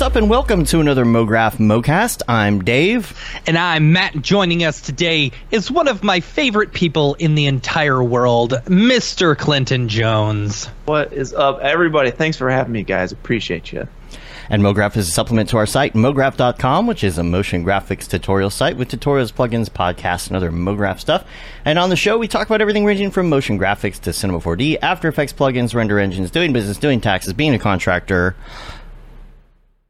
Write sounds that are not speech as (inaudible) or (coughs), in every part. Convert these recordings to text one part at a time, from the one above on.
What's up, and welcome to another MoGraph MoCast. I'm Dave. And I'm Matt. Joining us today is one of my favorite people in the entire world, Mr. Clinton Jones. What is up, everybody? Thanks for having me, guys. Appreciate you. And MoGraph is a supplement to our site, MoGraph.com, which is a motion graphics tutorial site with tutorials, plugins, podcasts, and other MoGraph stuff. And on the show, we talk about everything ranging from motion graphics to Cinema 4D, After Effects plugins, render engines, doing business, doing taxes, being a contractor,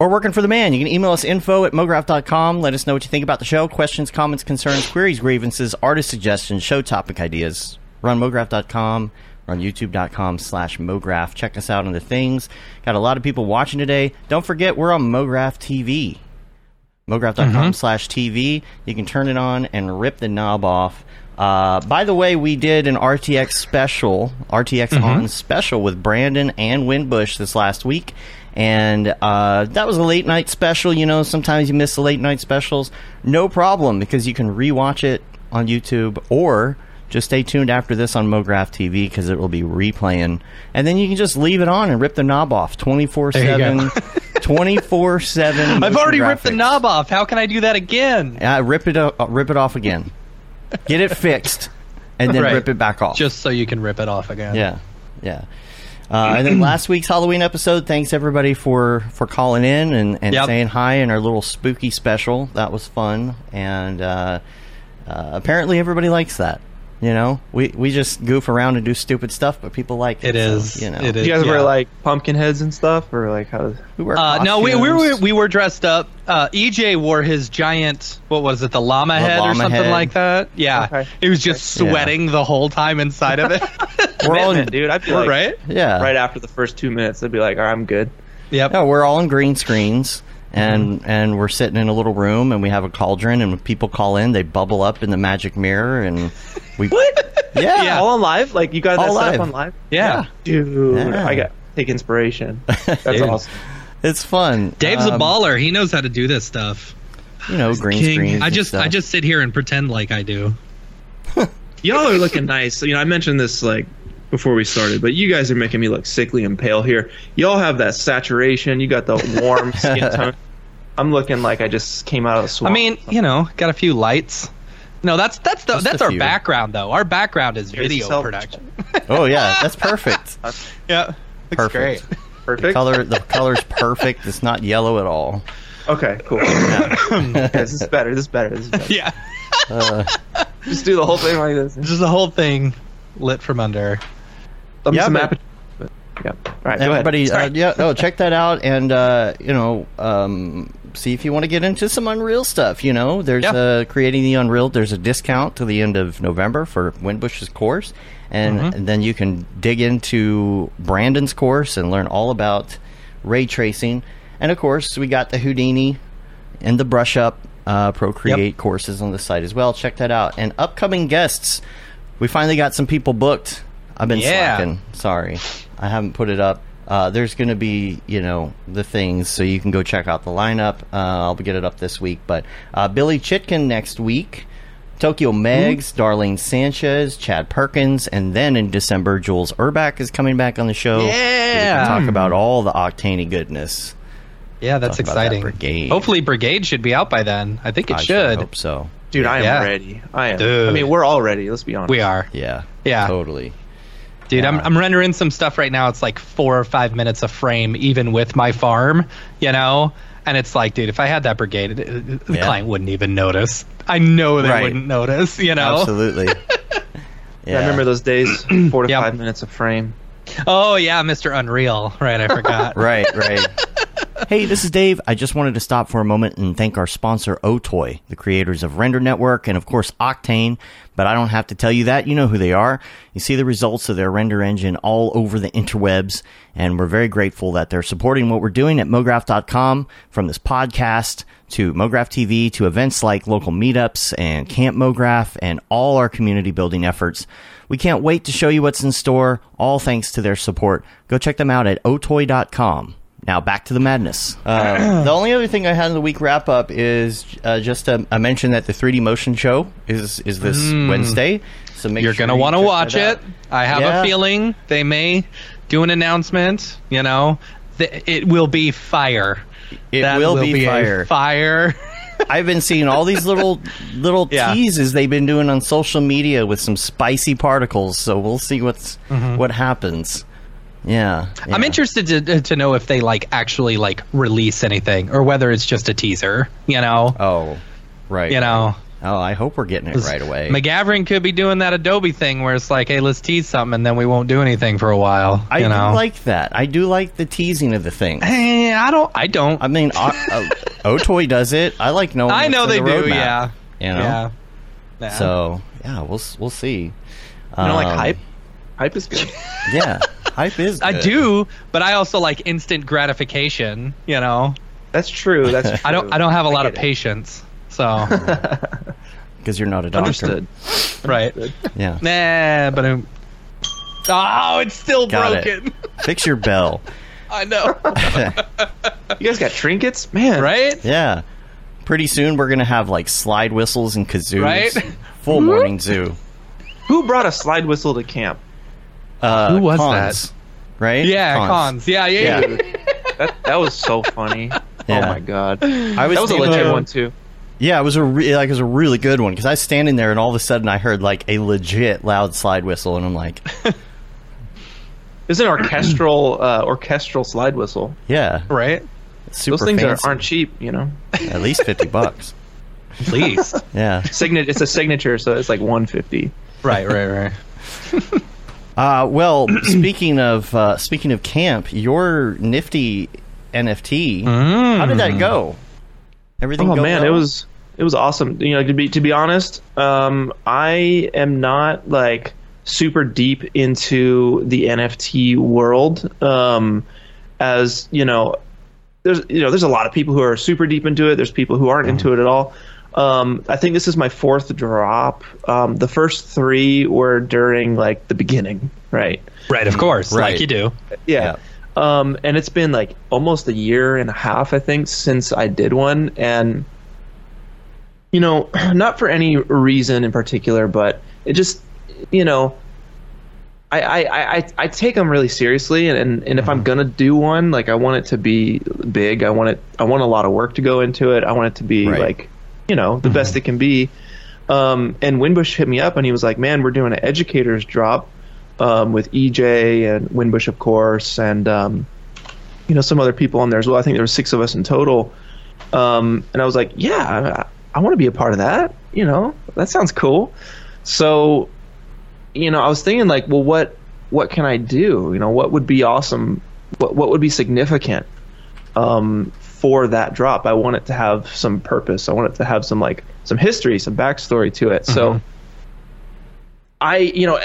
or working for the man. You can email us info at mograph.com. Let us know what you think about the show. Questions, comments, concerns, queries, grievances, artist suggestions, show topic ideas. Run mograph.com. Run youtube.com slash mograph. Check us out on the things. Got a lot of people watching today. Don't forget, we're on Mograph TV. Mograph.com slash TV. You can turn it on and rip the knob off. Uh, by the way, we did an RTX special, RTX on special with Brandon and Winbush this last week. And uh, that was a late night special. You know, sometimes you miss the late night specials. No problem because you can rewatch it on YouTube or just stay tuned after this on MoGraph TV because it will be replaying. And then you can just leave it on and rip the knob off twenty four seven. (laughs) 24 7. I've already ripped the knob off. How can I do that again? Uh, rip it uh, rip it off again. Get it fixed, and then Right. rip it back off. Just so you can rip it off again. yeah, yeah. Uh, and then (clears throat) last week's Halloween episode. Thanks everybody for for calling in and, and Yep. saying hi in our little spooky special. That was fun, and uh, uh, apparently everybody likes that. You know, we we just goof around and do stupid stuff, but people like it. It so, you know, It Do is. you guys Yeah. wear like pumpkin heads and stuff, or like how? we wear Uh, no, we, we were we were dressed up. Uh, EJ wore his giant what was it, the llama The head or something head. like that? Yeah, Okay. it was just Yeah. sweating the whole time inside of it. (laughs) We're all in, dude. I'd be like, right? yeah, right after the first two minutes, I'd be like, all right, I'm good. Yep. No, we're all in green screens, and Mm-hmm. and we're sitting in a little room, and we have a cauldron, and when people call in, they bubble up in the magic mirror, and we (laughs) What? yeah, Yeah. All on live? Like you got that All set up on live? Yeah. Dude, Yeah. I got take inspiration. (laughs) That's awesome. it's fun. Dave's a Um, baller. He knows how to do this stuff. You know, green King. screens. I just. I just sit here and pretend like I do. (laughs) Y'all are looking nice. You know, I mentioned this like before we started, but you guys are making me look sickly and pale here. Y'all have that saturation. You got the warm skin (laughs) tone. I'm looking like I just came out of the I mean, you know, got a few lights. No, that's that's the, Just that's our few. background though. Our background is Here's video yourself. production. (laughs) Oh yeah, that's perfect. (laughs) yeah, looks Perfect. great. perfect. Color the color's perfect. It's not yellow at all. Okay, cool. Yeah, (coughs) this is better. This is better. This is better. Yeah, Uh, Just do the whole thing like this. just the whole thing lit from under. Thumb Yeah, some but- aperture. But, yeah. All right, everybody, uh, yeah, oh, check that out, and uh, you know, um, see if you want to get into some Unreal stuff. You know, there's Yeah. uh, creating the Unreal. There's a discount to the end of November for Winbush's course, and, Mm-hmm. and then you can dig into Brandon's course and learn all about ray tracing. And of course, we got the Houdini and the Brush Up uh, Procreate courses on the site as well. Check that out. And upcoming guests, we finally got some people booked. I've been Yeah. slacking. Sorry, I haven't put it up. Uh, there's going to be, you know, the things, so you can go check out the lineup. Uh, I'll get it up this week. But uh, Billy Chitkin next week, Tokyo Megs, Darlene Sanchez, Chad Perkins, and then in December, Jules Urbach is coming back on the show. Yeah. we can talk about all the Octane goodness. Yeah, that's Talk about that exciting. brigade. Hopefully, Brigade should be out by then. I think it I should. hope so. Dude, I am Yeah. ready. I am. Dude. I mean, we're all ready. Let's be honest. We are, Yeah, Yeah. totally. Dude. I'm I'm rendering some stuff right now. It's like four or five minutes a frame, even with my farm. You know. And it's like, dude, if I had that brigade, it- it- the Yeah. client wouldn't even notice. I know they Right. wouldn't notice. You know. Absolutely. (laughs) yeah. I remember those days, (clears throat) four to Yep. five minutes a frame. Oh yeah, Mr. Unreal. Right, I forgot. (laughs) Right, right. Hey, this is Dave. I just wanted to stop for a moment and thank our sponsor, Otoy, the creators of Render Network and, of course, Octane. But I don't have to tell you that. You know who they are. You see the results of their render engine all over the interwebs. And we're very grateful that they're supporting what we're doing at MoGraph.com from this podcast to MoGraph TV to events like local meetups and Camp MoGraph and all our community building efforts. We can't wait to show you what's in store, all thanks to their support. Go check them out at otoy.com. Now back to the madness. Uh, the only other thing I had in the week wrap up is uh, just a, a mention that the 3D motion show is is this Wednesday. So make You're sure gonna want to watch it. out. I have Yeah. a feeling they may do an announcement. You know, th- it will be fire. It That will, be, a fire. fire. (laughs) I've been seeing all these little little Yeah. teases they've been doing on social media with some spicy particles. So we'll see what's what happens. Yeah, Mm-hmm. I'm interested to to know if they like actually like release anything or whether it's just a teaser. You know, Oh, right. you know. Oh, I hope we're getting it right away. McGavran could be doing that Adobe thing where it's like, hey, let's tease something and then we won't do anything for a while. I you do know, like that. I do like the teasing of the thing. Eh, I don't. I don't. I mean, uh, uh, (laughs) Otoy does it. I like knowing. I know they in do. the roadmap, Yeah. You know. Yeah. Yeah. So yeah, we'll s- we'll see. You know, like Um, hype. Hype is good. Yeah, (laughs) hype is. I good. do, but I also like instant gratification. You know, That's true. That's true. (laughs) I don't. I don't have a lot of get it. patience. So (laughs) because you're not a doctor. Understood. right. Yeah, Nah, but I'm. Oh, it's still Got it. broken. (laughs) fix your bell. I know. You guys got trinkets, man. right? Yeah. Pretty soon we're gonna have like slide whistles and kazoos. Right? Full morning zoo. Who brought a slide whistle to camp? Uh, Who was cons, Right? Yeah, cons. Yeah, yeah, yeah. Yeah. That that was so funny. (laughs) Yeah. Oh my god. I was, That was a thinking- legit one too. Yeah, it was a re- like it was a really good one because I was standing there and all of a sudden I heard like a legit loud slide whistle and I'm like, "Is an orchestral uh, orchestral slide whistle. yeah, Right? super Those things are, fancy. aren't cheap, you know. at least fifty (laughs) bucks. At least, Yeah. Signet it's a signature, so it's like 150. right, right, right. (laughs) Uh, well, (clears throat) speaking of uh, speaking of camp, your nifty NFT. How did that go? Everything. Oh go man, well? it was it was awesome. You know, to be to be honest, um, I am not like super deep into the NFT world. Um, as you know, there's you know there's a lot of people who are super deep into it. There's people who aren't into it at all. Um, I think this is my fourth drop. Um, the first three were during like the beginning, right? Right, of course. Right. Like you do. Yeah. Um, and it's been like almost a year and a half, I think, since I did one. And, you know, (clears throat) not for any reason in particular, but it just, you know, I, I, I, I take them really seriously. And, and, and if I'm going to do one, like I want it to be big. I want it, I want a lot of work to go into it. I want it to be Right. like, you know, the best it can be. Um, and Winbush hit me up and he was like, man, we're doing an educators drop um, with EJ and Winbush, of course, and um, you know some other people on there as well. I think there were six of us in total. Um, and I was like, yeah, I, I want to be a part of that. You know, that sounds cool. So, you know, I was thinking like, well, what what can I do? You know, what would be awesome? What what would be significant um, for that drop? I want it to have some purpose. I want it to have some like some history, some backstory to it. So. I, you know,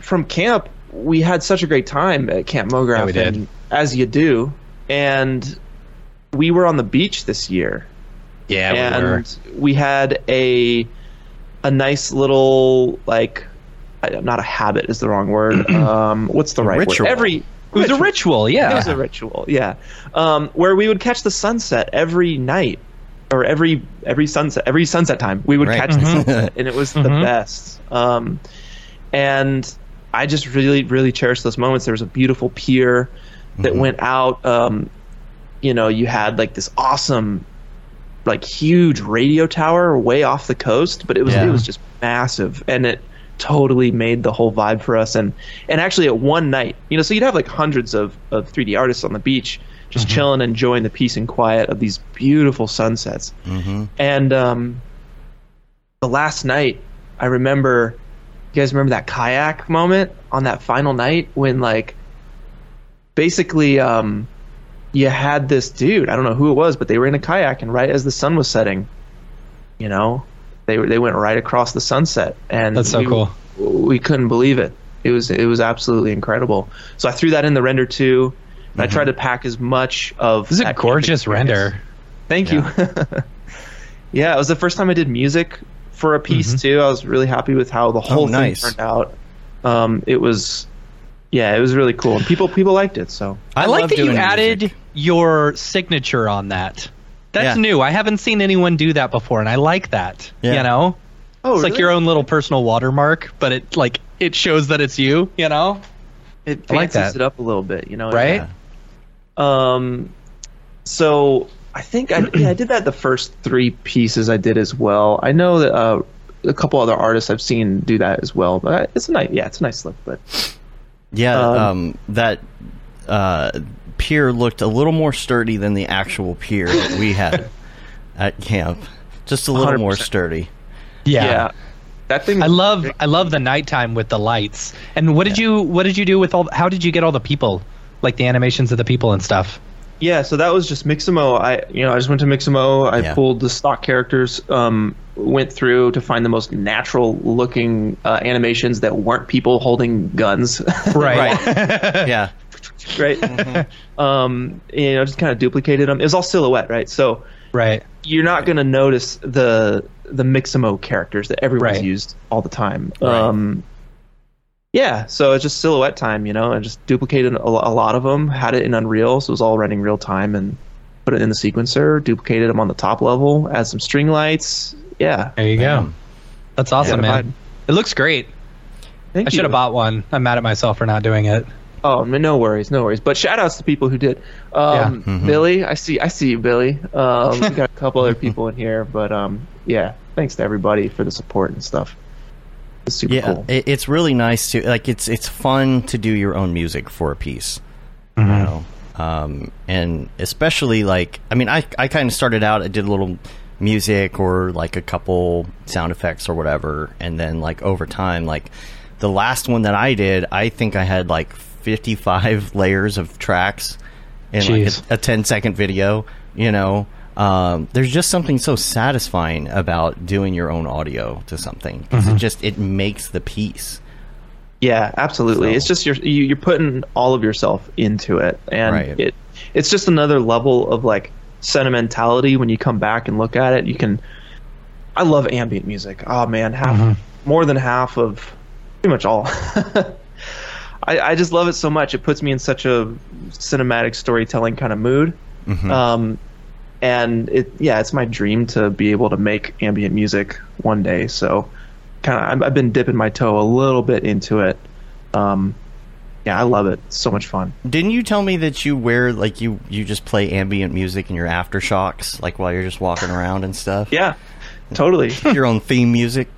from camp, we had such a great time at Camp Mograph, Yeah, we did. and- as you do, and we were on the beach this year, Yeah, we were. and we had a a nice little like, not a habit is the wrong word. (clears throat) um, what's the right ritual. word? Every It was a ritual, yeah. it was a ritual, yeah. Um, where we would catch the sunset every night, or every every sunset, every sunset time. We would Right. catch the sunset, and it was the Mhm. best. Um, and I just really, really cherish those moments. There was a beautiful pier that went out. Um, you know, you had like this awesome, like huge radio tower way off the coast, but it was Yeah. it was just massive, and it totally made the whole vibe for us. And and actually, at one night, you know, so you'd have like hundreds of of 3D artists on the beach just chilling, enjoying the peace and quiet of these beautiful sunsets. Mhm. And um, the last night, I remember. You guys remember that kayak moment on that final night when like basically um, you had this dude. I don't know who it was, but they were in a kayak, and right as the sun was setting, you know, they they went right across the sunset, and That's so we- cool. We couldn't believe it. It was it was absolutely incredible. So I threw that in the render too. And I tried to pack as much of. This is a gorgeous render. Thank you. (laughs) yeah, it was the first time I did music for a piece too. I was really happy with how the whole thing nice. turned out. Um, it was, yeah, it was really cool. And people people liked it. So I, like love that you added music. your signature on that. That's Yeah. new. I haven't seen anyone do that before, and I like that. Yeah. You know, oh, it's like your own little personal watermark, but it like it shows that it's you. You know, It I like fancies that. it up a little bit, you know. right? Yeah. Um, so I think I, (clears throat) yeah, I did that the first three pieces I did as well. I know that uh, a couple other artists I've seen do that as well, but it's a nice yeah, it's a nice look. But Yeah, Um, um, that uh, pier looked a little more sturdy than the actual pier that we had (laughs) at camp. Just a little more 100%. sturdy. Yeah. yeah, that thing. I love I love the nighttime with the lights. And what did you what did you do with all how did you get all the people? Like the animations of the people and stuff. Yeah, so that was just Mixamo. I you know I just went to Mixamo. I Yeah. pulled the stock characters, um, went through to find the most natural looking uh, animations that weren't people holding guns. Right. (laughs) Yeah, (laughs) right. Mm-hmm. Um, you know, just kind of duplicated them. It was all silhouette, right? So right. you're not going to notice the the Mixamo characters that everyone's Right. used all the time. Right. Um, yeah, so it's just silhouette time, you know, and just duplicated a, a lot of them. Had it in Unreal, so it was all running real time, and put it in the sequencer. Duplicated them on the top level. Add some string lights. Yeah, There you go. That's awesome, Yeah, man. It looks great. Thank I should have bought one. I'm mad at myself for not doing it. Oh, no worries, no worries. But shout outs to people who did. Um, Mhm. Billy, I see, I see you, Billy. Um, we (laughs) got a couple other people in here, but um, yeah, thanks to everybody for the support and stuff. It's super yeah. cool. It, it's really nice to like. It's it's fun to do your own music for a piece. You know, um, and especially like I mean, I I kind of started out. I did a little music or like a couple sound effects or whatever, and then like over time, like the last one that I did, I think I had like fifty five layers of tracks in Jeez. like a, a 10 second video. You know, um, there's just something so satisfying about doing your own audio to something 'Cause it just it makes the piece. Yeah, absolutely. So- It's just you're you, you're putting all of yourself into it, and Right. it it's just another level of like sentimentality when you come back and look at it. You can. I love ambient music. Oh man, half more than half of pretty much all. (laughs) I, I just love it so much. It puts me in such a cinematic storytelling kind of mood. Um, and it yeah, it's my dream to be able to make ambient music one day. So kind of I've been dipping my toe a little bit into it. Um, yeah, I love it. It's so much fun. Didn't you tell me that you wear like you you just play ambient music in your AfterShokz like while you're just walking around and stuff? Yeah, totally. (laughs) Your own theme music.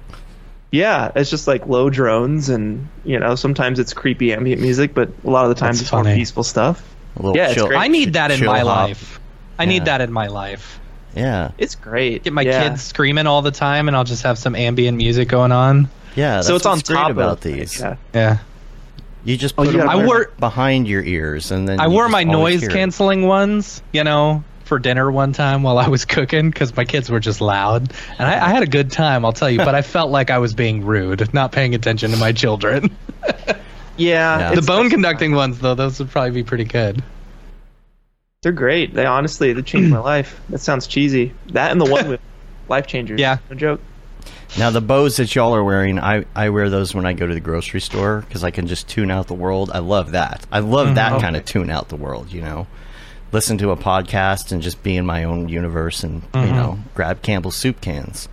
Yeah, it's just like low drones, and you know sometimes it's creepy ambient music, but a lot of the times That's it's more peaceful stuff. A little Yeah, it's chill. great. I need that in my hop. life. I Yeah. need that in my life. Yeah, It's great. Get my yeah. kids screaming all the time, and I'll just have some ambient music going on. yeah. So that's it's on what's great top about of these. Yeah. Yeah. You just Oh, put you them I wore behind your ears, and then I you wore my noise canceling ones, you know, for dinner one time while I was cooking because my kids were just loud, and I, I had a good time, I'll tell you. but I felt like I was being rude, not paying attention to my children. (laughs) Yeah, Yeah. the bone conducting ones, though, those would probably be pretty good. They're great. They honestly they changed my life. That sounds cheesy. That and the one with (laughs) life changers. Yeah. no joke. Now the Bose that y'all are wearing, I, I wear those when I go to the grocery store because I can just tune out the world. I love that. I love that mm-hmm. kind of tune out the world. You know, listen to a podcast and just be in my own universe and you know grab Campbell's soup cans.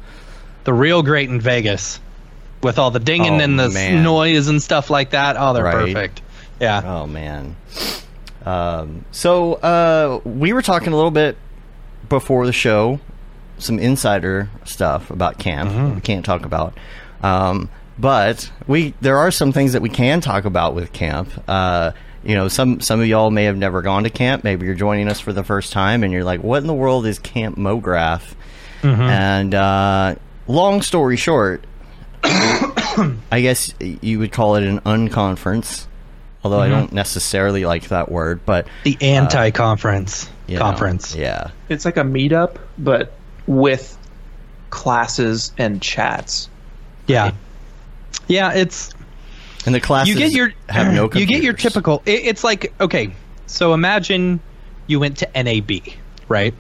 The real great in Vegas with all the dinging Oh, and the man. noise and stuff like that. Oh, they're Right. perfect. Yeah. Oh man. Um, so uh, we were talking a little bit before the show, some insider stuff about camp. Mm-hmm. We can't talk about, um, but we there are some things that we can talk about with camp. Uh, you know, some some of y'all may have never gone to camp. Maybe you're joining us for the first time, and you're like, "What in the world is Camp Mograph?" Mm-hmm. And uh, long story short, (coughs) I guess you would call it an unconference. Although Mm-hmm. I don't necessarily like that word, but The anti conference. you know, Conference. yeah, It's like a meetup, but with classes and chats. Yeah. Yeah, it's and the classes you get your have no. (clears throat) you get your typical it, it's like okay so imagine you went to NAB right?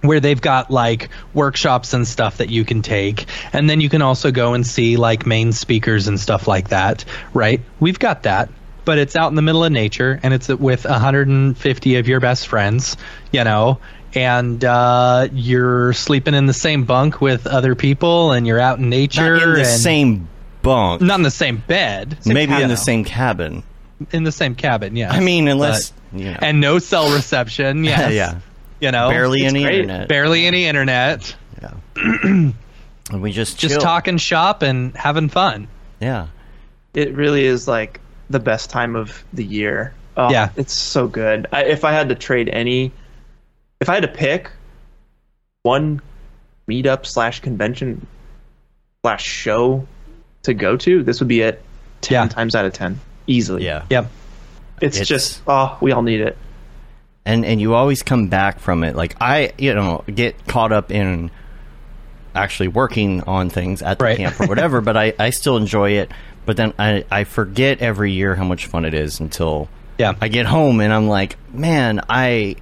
Where they've got like workshops and stuff that you can take. And then you can also go and see like main speakers and stuff like that right? We've got that. But it's out in the middle of nature and it's with 150 of your best friends you know? And uh, you're sleeping in the same bunk with other people and you're out in nature Not in the and same bunk, not in the same bed maybe in the same cabin. in the same cabin. Yeah. I mean, unless you know, and no cell reception. (laughs) Yes. yeah, You know, barely any great. internet. barely any internet. yeah. (clears throat) and we just Just chill. talking shop and having fun. Yeah, it really is like the best time of the year. Oh, Yeah. it's so good. I, if I had to trade any, if I had to pick one meetup slash convention slash show to go to, this would be it. Ten Yeah. times out of ten, easily. yeah. Yep. it's, It's- just oh, we all need it. and and you always come back from it. Like I, you know, get caught up in actually working on things at the Right. camp or whatever, (laughs) but I I still enjoy it. But then I I forget every year how much fun it is until Yeah. I get home and I'm like, man, I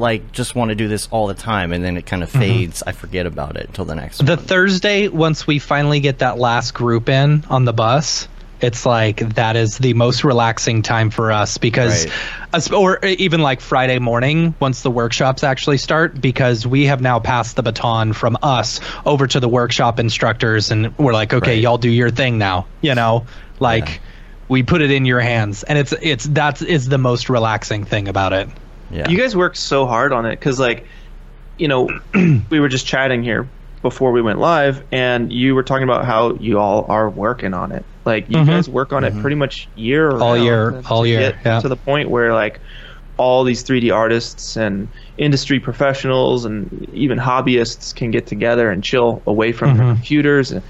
like just want to do this all the time, and then it kind of mm-hmm. fades. I forget about it until the next The one. Thursday, once we finally get that last group in on the bus, it's like that is the most relaxing time for us because, Right. or even like Friday morning once the workshops actually start, because we have now passed the baton from us over to the workshop instructors, and we're like, okay, Right. y'all do your thing now, you know, like. Yeah. We put it in your hands, and it's it's that is the most relaxing thing about it. Yeah, You guys work so hard on it because, like, you know, (clears throat) we were just chatting here before we went live, and you were talking about how you all are working on it. Like, you Mhm. guys work on it pretty much year All year- all year, yeah. To the point where like all these 3D artists and industry professionals and even hobbyists can get together and chill away from Mhm. computers and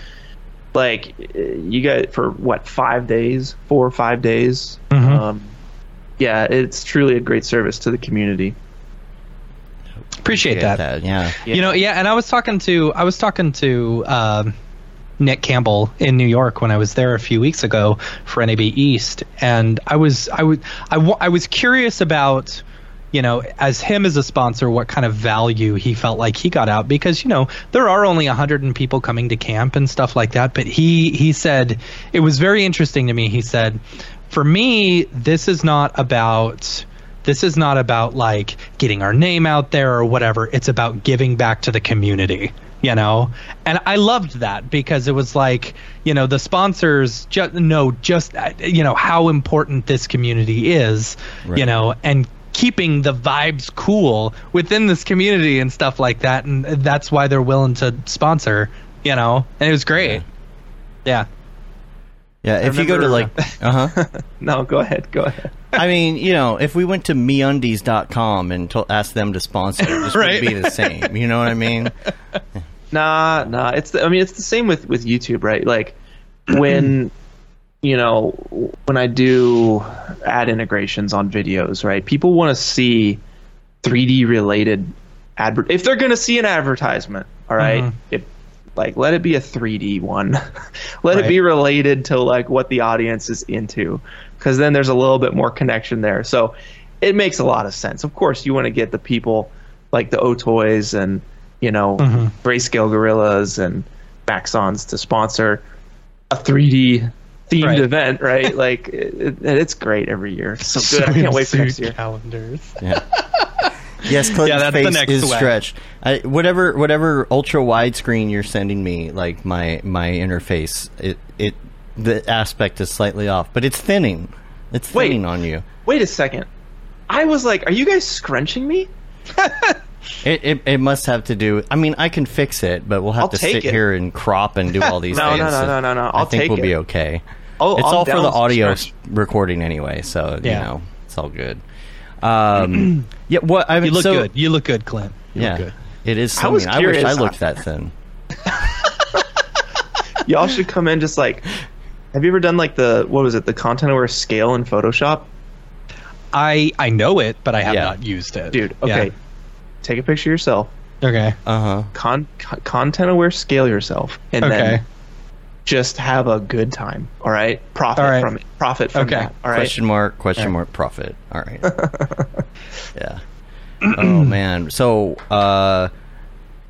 like you got for what five days, four or five days. Mhm. Um, yeah, it's truly a great service to the community. Appreciate that. Yeah, Yeah. You know, yeah, and I was talking to I was talking to um, Nick Campbell in New York when I was there a few weeks ago for NAB East, and I was I was I, I was curious about you know as him as a sponsor what kind of value he felt like he got out because you know there are only 100 and people coming to camp and stuff like that but he he said it was very interesting to me he said for me this is not about this is not about like getting our name out there or whatever. It's about giving back to the community you know? And i loved that because it was like you know the sponsors just know just uh, you know how important this community is you know and keeping the vibes cool within this community and stuff like that. And that's why they're willing to sponsor you know? And it was great. Yeah, yeah. Yeah, if you go to like, uh huh. (laughs) No, go ahead, go ahead. I mean, you know, if we went to meundies.com and to- asked them to sponsor, it just Right. would be the same. You know what I mean? (laughs) Nah, nah. It's the, I mean, it's the same with with YouTube, right? Like (clears throat) when you know when I do ad integrations on videos, right? People want to see 3D related advert. If they're gonna see an advertisement, all right, Mhm. if like let it be a 3D one, (laughs) let it be related to like what the audience is into, because then there's a little bit more connection there. So it makes a lot of sense. Of course, you want to get the people like the Otoys and you know Mhm. Grayscale Gorillas and Maxons to sponsor a 3D themed Right. event, right? (laughs) like it, it, it's great every year. So good. I can't wait for next year. calendars Yeah. (laughs) Yes, (laughs) Clinton's Yeah, face is swag. stretched. I, whatever, whatever ultra widescreen you're sending me, like my my interface, it it the aspect is slightly off, but it's thinning. It's Wait. thinning on you. Wait a second. I was like, are you guys scrunching me? (laughs) It, it it must have to do. I mean, I can fix it, but we'll have I'll to sit it. here and crop and do all (laughs) these No, things. no, no, no, no, no. I I'll think take we'll be okay. Oh, it's I'm all for the audio recording anyway, so Yeah. you know it's all good. Um, (clears throat) yeah, what I you look so, good you look good clint you Yeah, look good it is. I I, was I wish I looked that thin. (laughs) Y'all should come in just like. Have you ever done like the what was it the content aware scale in Photoshop, I I know it, but I have Yeah. not used it. dude? Okay, take a picture of yourself. Okay. Uh huh. Con, con content aware scale yourself, and Okay. then just have a good time. All right, profit All right. from it. Profit from Okay. that. All right. Question mark, question Alright. mark, profit. All right. (laughs) yeah. Oh (clears throat) man. So, uh,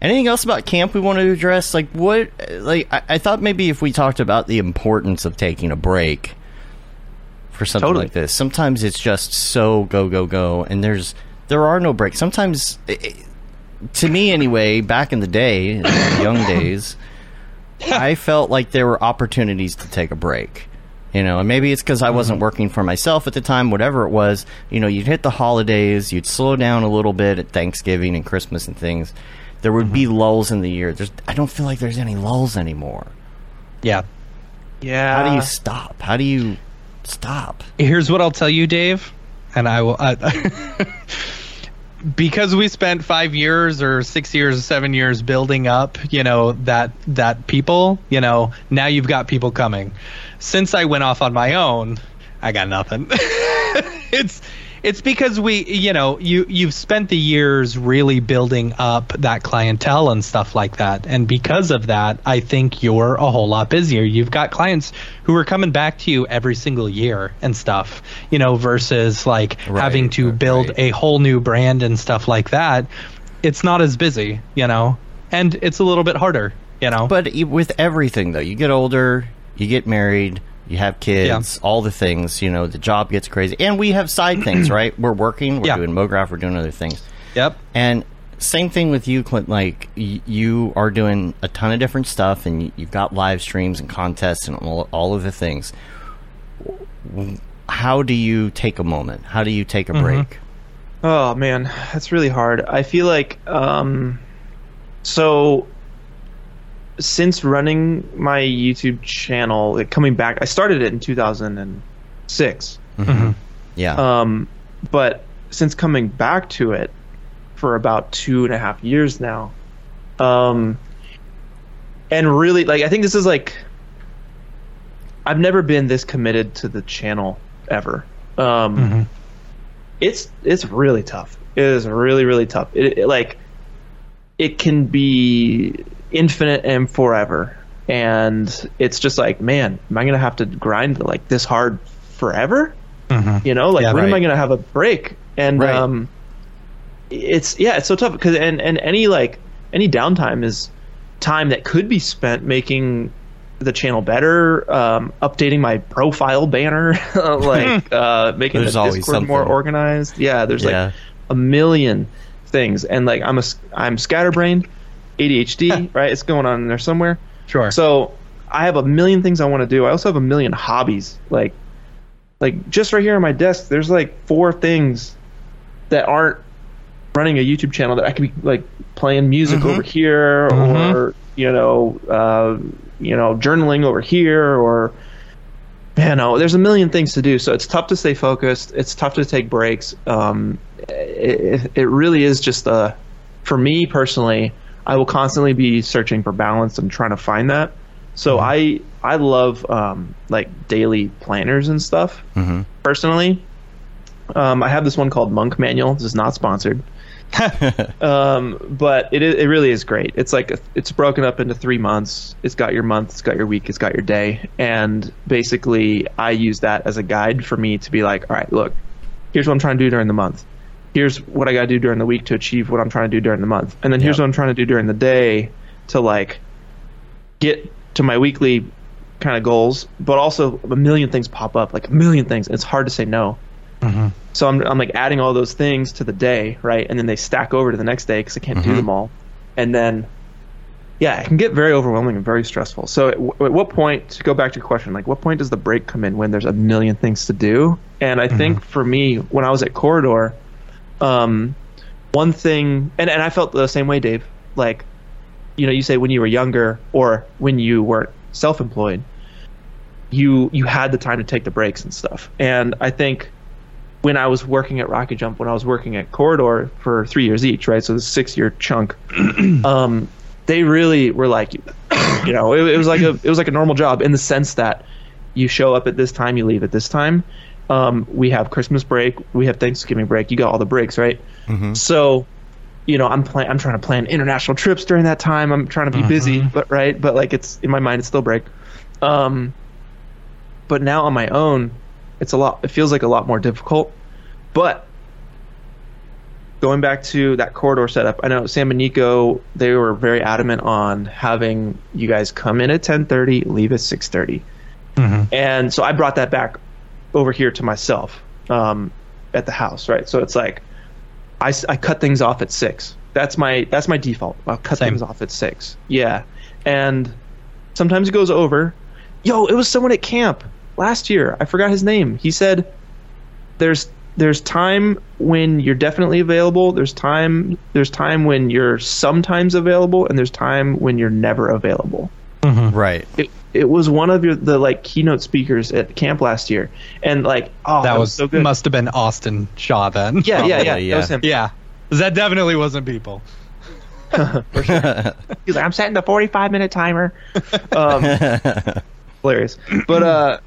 anything else about camp we want to address? Like, what? Like, I, I thought maybe if we talked about the importance of taking a break for something Totally. like this. Sometimes it's just so go go go, and there's there are no breaks. Sometimes, i i to me anyway, back in the day, in young (laughs) days, (laughs) I felt like there were opportunities to take a break You know, and maybe it's because I wasn't working for myself at the time, whatever it was. You know, you'd hit the holidays, you'd slow down a little bit at Thanksgiving and Christmas and things. There would be lulls in the year. There's, I don't feel like there's any lulls anymore. Yeah. Yeah. How do you stop? How do you stop? Here's what I'll tell you, Dave, and I will. Uh, (laughs) (laughs) because we spent five years or six years or seven years building up, you know that that people, you know, now you've got people coming. Since I went off on my own, I got nothing. (laughs) it's it's because we, you know, you you've spent the years really building up that clientele and stuff like that, and because of that, I think you're a whole lot busier. You've got clients who are coming back to you every single year and stuff, you know, versus like Right, having to build right. a whole new brand and stuff like that. It's not as busy, you know, and it's a little bit harder, you know. But with everything, though, you get older, you get married, you have kids, all the things, you know, the job gets crazy. And we have side (clears throat) things, right? We're working, we're Yeah. doing MoGraph, we're doing other things. yep. And same thing with you, Clint. Like, y- you are doing a ton of different stuff, and y- you've got live streams and contests and all, all of the things. How do you take a moment? How do you take a break? Oh man, that's really hard. I feel like um so since running my YouTube channel, like coming back, I started it in 2006. Yeah. Um but since coming back to it for about two and a half years now, um and really like I think this is like I've never been this committed to the channel ever. Um it's it's really tough. It is really really tough. It, it like it can be infinite and forever, and it's just like, man, am I gonna have to grind like this hard forever? You know, like Yeah, when am I gonna have a break? And Right. um, it's yeah, it's so tough because and and any like any downtime is time that could be spent making the channel better, um, updating my profile banner, (laughs) (laughs) like uh, making There's the Discord more organized. Yeah, there's Yeah. like a million things, and like I'm a I'm scatterbrained, ADHD, (laughs) right? It's going on in there somewhere. Sure. So I have a million things I want to do. I also have a million hobbies. Like, like just right here on my desk, there's like four things that aren't running a YouTube channel that I could be like playing music over here, or you know, uh, you know, journaling over here, or you know, there's a million things to do. So it's tough to stay focused. It's tough to take breaks. Um, it, it really is just a, for me personally, I will constantly be searching for balance and trying to find that. So I I love um, like daily planners and stuff. Mhm. Personally, um, I have this one called Monk Manual. This is not sponsored, (laughs) um, but it it really is great. It's like a, it's broken up into three months. It's got your month, it's got your week, it's got your day, and basically I use that as a guide for me to be like, all right, look, here's what I'm trying to do during the month. Here's what I got to do during the week to achieve what I'm trying to do during the month, and then here's Yep. what I'm trying to do during the day to like get to my weekly kind of goals. But also a million things pop up, like a million things. and It's hard to say no. Mm-hmm. So I'm, I'm like adding all those things to the day, right? And then they stack over to the next day because I can't do them mm-hmm. all. And then, yeah, it can get very overwhelming and very stressful. So at, w- at what point, to go back to your question, like what point does the break come in when there's a million things to do? And I mm-hmm. think for me, when I was at Corridor, um, one thing, and, and I felt the same way, Dave, like, you know, you say when you were younger or when you weren't self-employed, you you had the time to take the breaks and stuff. And I think when I was working at RocketJump, when I was working at Corridor for three years each, right? So the six year chunk, (clears throat) um, they really were like, (coughs) you know, it, it was like a it was like a normal job in the sense that you show up at this time, you leave at this time. Um, we have Christmas break, we have Thanksgiving break. You got all the breaks, right? So, you know, I'm plan- I'm trying to plan international trips during that time. I'm trying to be busy, but right, but like it's in my mind, it's still break. Um, but now on my own, it's a lot. It feels like a lot more difficult. But going back to that corridor setup, I know Sam and Nico they were very adamant on having you guys come in at 10:30, leave at 6:30, and so I brought that back over here to myself um, at the house. Right, so it's like I, I cut things off at six. That's my that's my default. I'll cut Same. things off at six. Yeah, and sometimes it goes over. Yo, it was someone at camp. last year. I forgot his name. He said there's there's time when you're definitely available. There's time there's time when you're sometimes available, and there's time when you're never available. Right. It, it was one of your the like keynote speakers at camp last year, and like oh that was so good. must have been Austin Shaw then. yeah, yeah, yeah, Probably, That was yeah. him. yeah. 'Cause That definitely wasn't people. (laughs) (laughs) He's like, I'm setting the 45 minute timer. Um, (laughs) hilarious. But uh,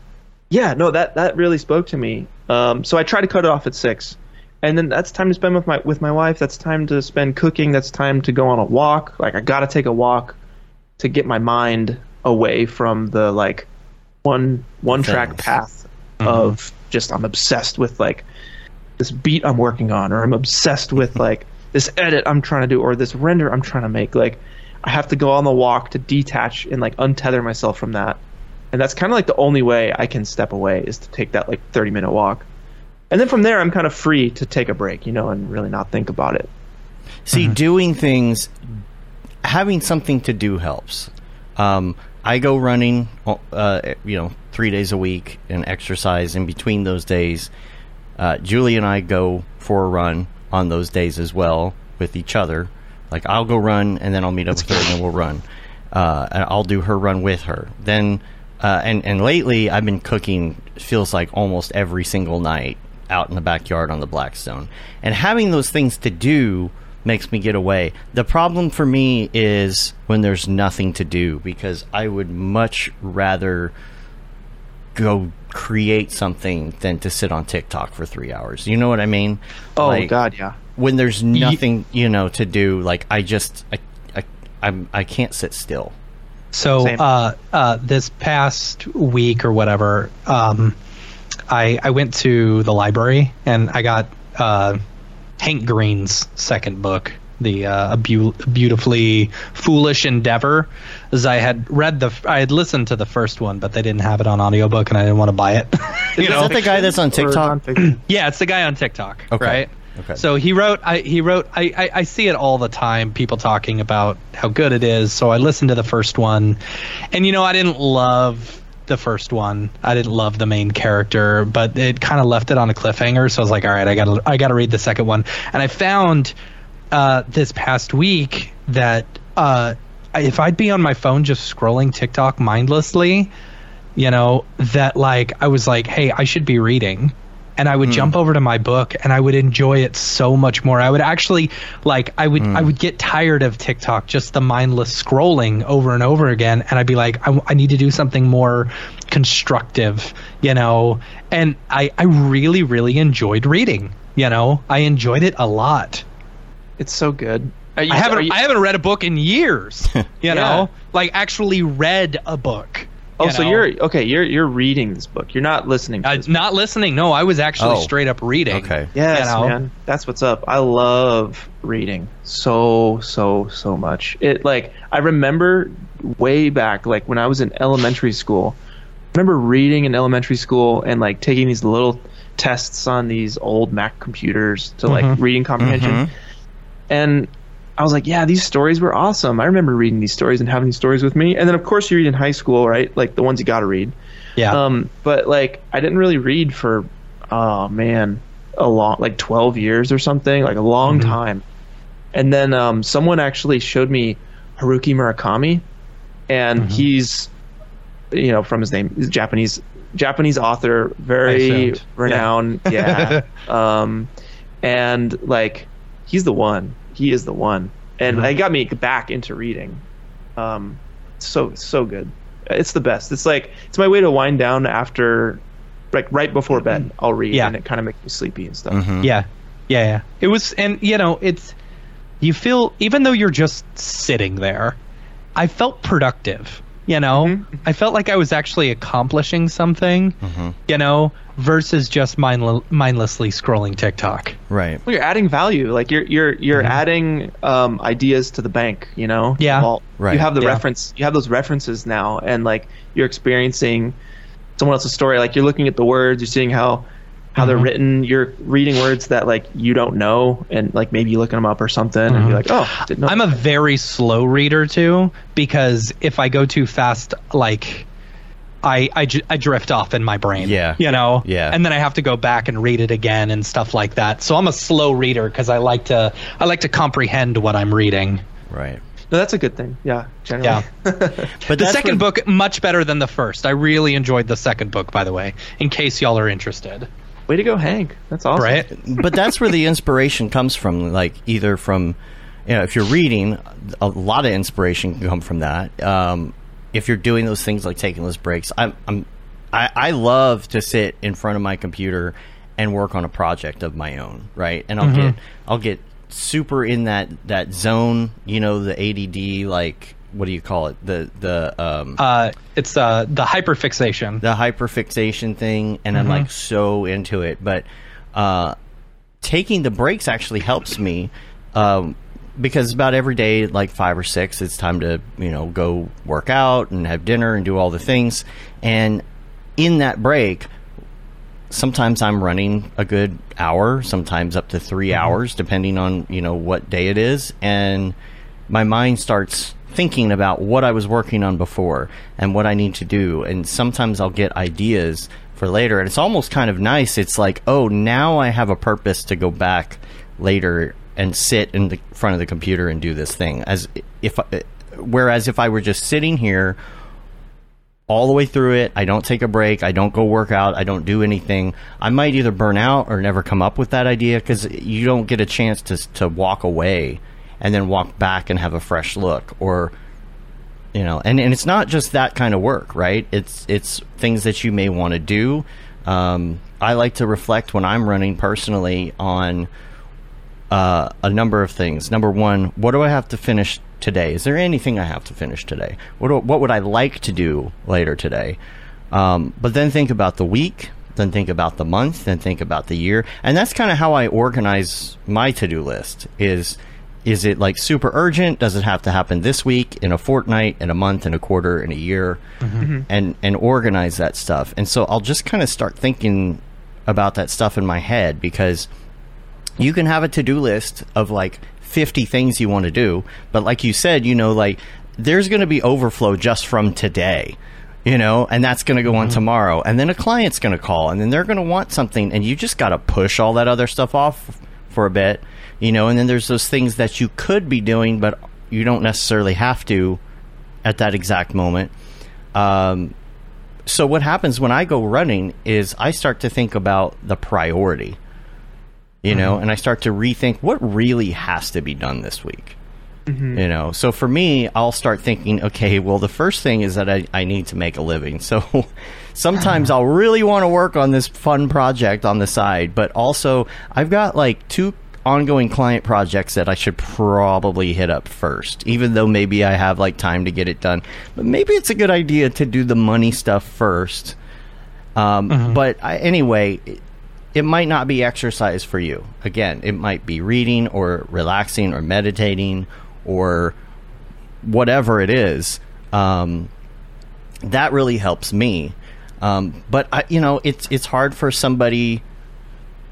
yeah, no, that that really spoke to me. Um, so I try to cut it off at six, and then that's time to spend with my with my wife. That's time to spend cooking. That's time to go on a walk. Like I gotta take a walk to get my mind away from the like one one track Things. path mm-hmm. of just I'm obsessed with like this beat I'm working on, or I'm obsessed with mm-hmm. like this edit I'm trying to do, or this render I'm trying to make. Like, I have to go on the walk to detach and like untether myself from that. And that's kind of like the only way I can step away is to take that like 30 minute walk. And then from there, I'm kind of free to take a break, you know, and really not think about it. See, mm-hmm. doing things, having something to do helps. Um, I go running, uh, you know, three days a week and exercise in between those days. Uh, Julie and I go for a run on those days as well with each other. Like I'll go run and then I'll meet up with her and then we'll run. Uh, and I'll do her run with her. Then, uh, and and lately I've been cooking. Feels like almost every single night out in the backyard on the Blackstone, and having those things to do makes me get away. The problem for me is when there's nothing to do because I would much rather go create something than to sit on TikTok for three hours. You know what I mean? Oh, Like, God, yeah. When there's nothing, you know, to do, like I just, I, I, I'm, I can't sit still. So Same. uh, uh, this past week or whatever, um, I I went to the library and I got uh, Hank Green's second book, the uh, a Beau- beautifully foolish endeavor. As I had read the, I had listened to the first one, but they didn't have it on audiobook, and I didn't want to buy it. (laughs) you Is know, that the guy that's on TikTok? yeah, it's the guy on TikTok, Okay. right? Okay. So he wrote. I he wrote. I, I I see it all the time. People talking about how good it is. So I listened to the first one, and you know I didn't love the first one. I didn't love the main character, but it kind of left it on a cliffhanger. So I was like, all right, I gotta I gotta read the second one. And I found uh, this past week that uh, if I'd be on my phone just scrolling TikTok mindlessly, you know, that like I was like, hey, I should be reading. And I would hmm. jump over to my book and I would enjoy it so much more. I would actually like I would I hmm. would get tired of TikTok, just the mindless scrolling over and over again, and I'd be like, I, I need to do something more constructive, you know. And I I really really enjoyed reading. You know, I enjoyed it a lot. It's so good. You- I haven't you- I haven't read a book in years. (laughs) You know, like actually read a book. Oh, you so know? you're okay. You're you're reading this book. You're not listening. to Uh, not listening. No, I was actually Oh. straight up reading. Okay. Yes, you know? man. That's what's up. I love reading so so so much. It like I remember way back like when I was in elementary school. I remember reading in elementary school and like taking these little tests on these old Mac computers to like reading comprehension. And I was like, yeah, these stories were awesome. I remember reading these stories and having these stories with me. And then of course you read in high school, right? Like the ones you got to read. Yeah. Um, but like I didn't really read for oh man, a long like twelve years or something, like a long Mm-hmm. time. And then um, someone actually showed me Haruki Murakami, and Mm-hmm. he's you know from his name, he's a Japanese Japanese author, very assumed. Yeah. renowned. Yeah. (laughs) um, and like he's the one. He is the one, and Mm-hmm. it got me back into reading. Um, so so good. It's the best. It's like it's my way to wind down after, like right before bed. I'll read. Yeah. and it kind of makes me sleepy and stuff. Mm-hmm. Yeah, yeah, yeah. It was, and you know, it's you feel even though you're just sitting there, I felt productive. You know, Mm-hmm. I felt like I was actually accomplishing something. Mm-hmm. You know, versus just mindl- mindlessly scrolling TikTok. Right. Well, you're adding value. Like you're you're you're adding um, ideas to the bank. You know. Mm-hmm. Yeah. Well, Right. You have the Yeah. reference. You have those references now, and like you're experiencing someone else's story. Like you're looking at the words. You're seeing how how they're Mhm. written. You're reading words that like you don't know, and like maybe you looking them up or something, and Mhm. you're like, oh, didn't know. I'm a very slow reader too because if I go too fast, like I, I, I drift off in my brain. Yeah. You know? Yeah. And then I have to go back and read it again and stuff like that. So I'm a slow reader because I like to I like to comprehend what I'm reading. Right. No, that's a good thing. Yeah, generally. Yeah. (laughs) But The second where- book much better than the first. I really enjoyed the second book, by the way. In case y'all are interested, Way to go, Hank. That's awesome. right? but that's where the inspiration comes from. Like either from, you know, if you're reading, a lot of inspiration can come from that. Um, if you're doing those things like taking those breaks, I'm, I'm I, I love to sit in front of my computer and work on a project of my own, right? And I'll Mm-hmm. get I'll get super in that that zone, you know, the ADD, like what do you call it? The the um, Uh, it's uh, the hyperfixation. the hyperfixation thing, and I'm Mm-hmm. like so into it. But uh, taking the breaks actually helps me um, because about every day, like five or six, it's time to you know go work out and have dinner and do all the things. And in that break, sometimes I'm running a good hour, sometimes up to 3 Mm-hmm. hours, depending on you know what day it is, and my mind starts thinking about what I was working on before and what I need to do, and sometimes I'll get ideas for later, and it's almost kind of nice. It's like, oh, now I have a purpose to go back later and sit in the front of the computer and do this thing, as if, uh, whereas if I were just sitting here all the way through it. I don't take a break. I don't go work out. I don't do anything. I might either burn out or never come up with that idea because you don't get a chance to to walk away and then walk back and have a fresh look or you know and, and it's not just that kind of work right it's it's things that you may want to do um, i like to reflect when i'm running personally on uh, a number of things. Number one, what do I have to finish today? Is there anything I have to finish today? What do, what would I like to do later today? Um, but then think about the week, then think about the month, then think about the year, and that's kind of how I organize my to do list. Is is it like super urgent? Does it have to happen this week, in a fortnight, in a month, in a quarter, in a year, mm-hmm. Mm-hmm. and and organize that stuff? And so I'll just kind of start thinking about that stuff in my head because you can have a to-do list of like 50 things you want to do but like you said you know like there's going to be overflow just from today you know? And that's going to go on mm-hmm. tomorrow. And then a client's going to call and then they're going to want something and you just got to push all that other stuff off for a bit you know and then there's those things that you could be doing but you don't necessarily have to at that exact moment um, so what happens when i go running is i start to think about the priority you know, and I start to rethink what really has to be done this week. You know, so for me, I'll start thinking, okay, well, the first thing is that I, I need to make a living. So (laughs) sometimes (sighs) I'll really want to work on this fun project on the side, but also I've got like two ongoing client projects that I should probably hit up first, even though maybe I have like time to get it done. But maybe it's a good idea to do the money stuff first. Um, But I, anyway, it, it might not be exercise for you. Again, it might be reading or relaxing or meditating or whatever it is. Um, that really helps me. Um, but I, you know, it's it's hard for somebody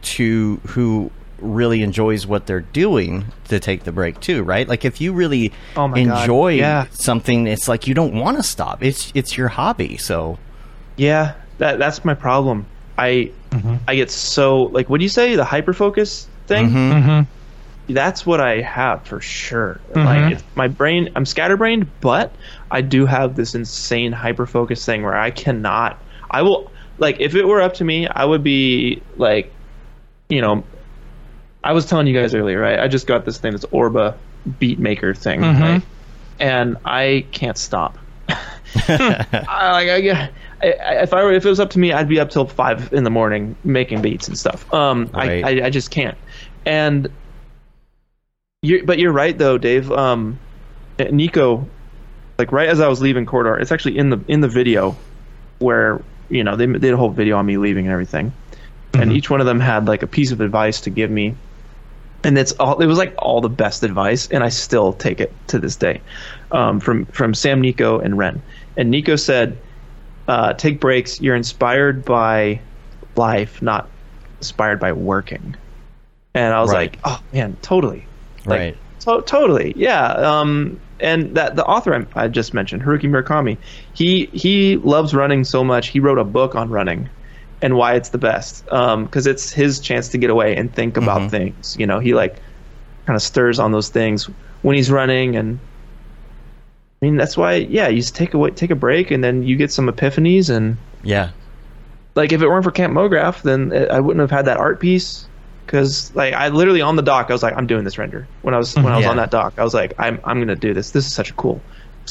to who really enjoys what they're doing to take the break too, right? Like if you really Oh my enjoy yeah. something, it's like you don't want to stop. It's it's your hobby, so Yeah, that that's my problem. I mm-hmm. I get so like what do you say the hyper focus thing? Mm-hmm. mm-hmm. That's what I have for sure. Mm-hmm. Like it's my brain, I'm scatterbrained, but I do have this insane hyper focus thing where I cannot. I will like if it were up to me, I would be like, you know, I was telling you guys earlier, right? I just got this thing, this Orba beat maker thing, right? And I can't stop. (laughs) I, like, I, I, if I were, if it was up to me, I'd be up till five in the morning making beats and stuff. Um, Right. I, I, just can't. And you, but you're right though, Dave. Um, Nico, like right as I was leaving Corridor, it's actually in the in the video where you know they they did a whole video on me leaving and everything, and each one of them had like a piece of advice to give me. And it's all it was like all the best advice, and I still take it to this day, um, from from Sam, Nico, and Ren. And Nico said, uh, "Take breaks. You're inspired by life, not inspired by working." And I was Right. like, "Oh man, totally." Like, right. to- totally, yeah. Um, and that the author I, I just mentioned, Haruki Murakami, he he loves running so much. He wrote a book on running and why it's the best. Um, because it's his chance to get away and think about mm-hmm. things. You know, he like kind of stirs on those things when he's running, and I mean that's why. Yeah, you just take a take a break, and then you get some epiphanies. And Yeah. like, if it weren't for Camp Mograph, then it, I wouldn't have had that art piece. Because like I literally on the dock, I was like, I'm doing this render. When I was when I was mm-hmm. Yeah. on that dock, I was like, I'm I'm gonna do this. This is such a cool,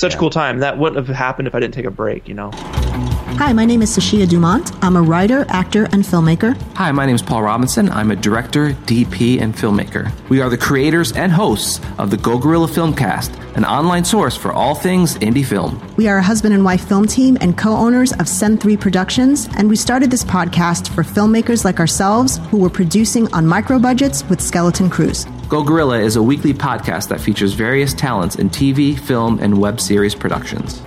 such Yeah. a cool time. That wouldn't have happened if I didn't take a break. You know. Hi, my name is Sashia Dumont. I'm a writer, actor, and filmmaker. Hi, my name is Paul Robinson. I'm a director, DP, and filmmaker. We are the creators and hosts of the Go Gorilla Filmcast, an online source for all things indie film. We are a husband and wife film team and co owners of Sen3 Productions, and we started this podcast for filmmakers like ourselves who were producing on micro budgets with skeleton crews. Go Gorilla is a weekly podcast that features various talents in TV, film, and web series productions.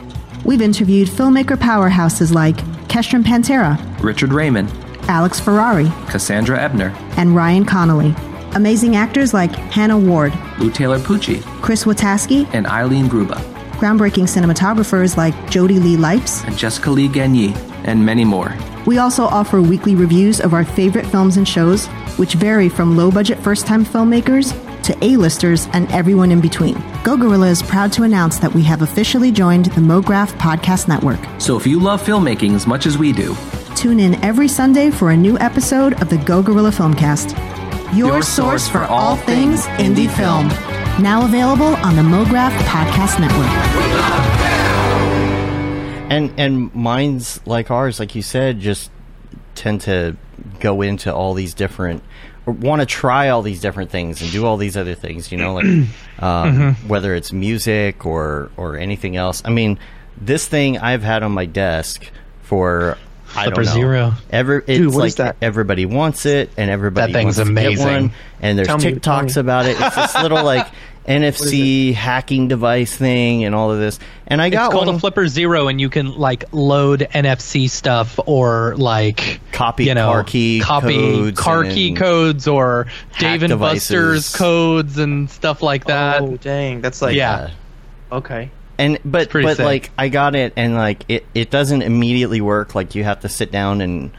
We've interviewed filmmaker powerhouses like Kestrin Pantera, Richard Raymond, Alex Ferrari, Cassandra Ebner, and Ryan Connolly. Amazing actors like Hannah Ward, Lou Taylor Pucci, Chris Wataski, and Eileen Gruba, groundbreaking cinematographers like Jody Lee Lipes. and Jessica Lee Gagné, and many more. We also offer weekly reviews of our favorite films and shows, which vary from low budget first time filmmakers to A-listers and everyone in between. Go Gorilla is proud to announce that we have officially joined the MoGraph Podcast Network. So if you love filmmaking as much as we do, Tune in every Sunday for a new episode of the Go Gorilla Filmcast. Your, Your source for all things indie film. Now available on the MoGraph Podcast Network. And and minds like ours, like you said, just tend to go into all these different or want to try all these different things and do all these other things. You know, like (clears throat) um, whether it's music or or anything else. I mean, this thing I've had on my desk for. I don't know. Zero. Every, it's Dude, what like is that? everybody wants it, and everybody That thing's wants to get amazing. one. And there's tell TikToks me. about it. It's this little like (laughs) NFC hacking device thing, and all of this. And I It's got called one. a Flipper Zero, and you can like load NFC stuff or like Copy you know, car key copy codes car key codes or Dave and devices. Buster's codes and stuff like that. oh dang, that's like yeah, Okay. and but but sick. like I got it and like it it doesn't immediately work like you have to sit down and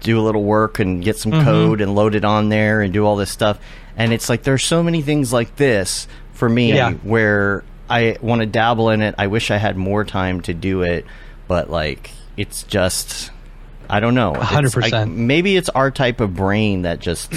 do a little work and get Mm-hmm. some code and load it on there and do all this stuff and it's like there's so many things like this for me Yeah. where I want to dabble in it I wish I had more time to do it but like it's just I don't know 100%. I- maybe it's our type of brain that just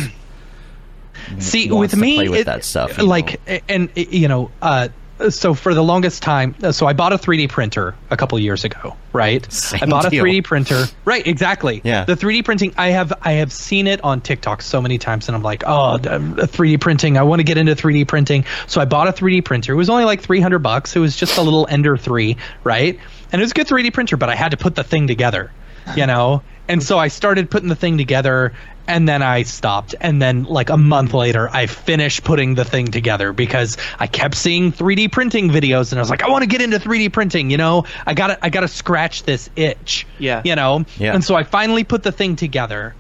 See, with me, play with it- that stuff, like, and you know, uh, so for the longest time, uh, so I bought a 3D printer a couple years ago, right? Same I bought deal. a 3D printer, right? Exactly. Yeah. The 3D printing, I have, I have seen it on TikTok so many times, and I'm like, oh, 3D printing. I want to get into 3D printing. So I bought a 3D printer. It was only like 300 bucks. It was just a little Ender 3, right? And it was a good 3D printer, but I had to put the thing together, you know. And so I started putting the thing together and then I stopped. And then like a month later, I finished putting the thing together because I kept seeing 3D printing videos and I was like, I want to get into 3D printing, you know? I got to I got to scratch this itch. Yeah. You know? Yeah. And so I finally put the thing together.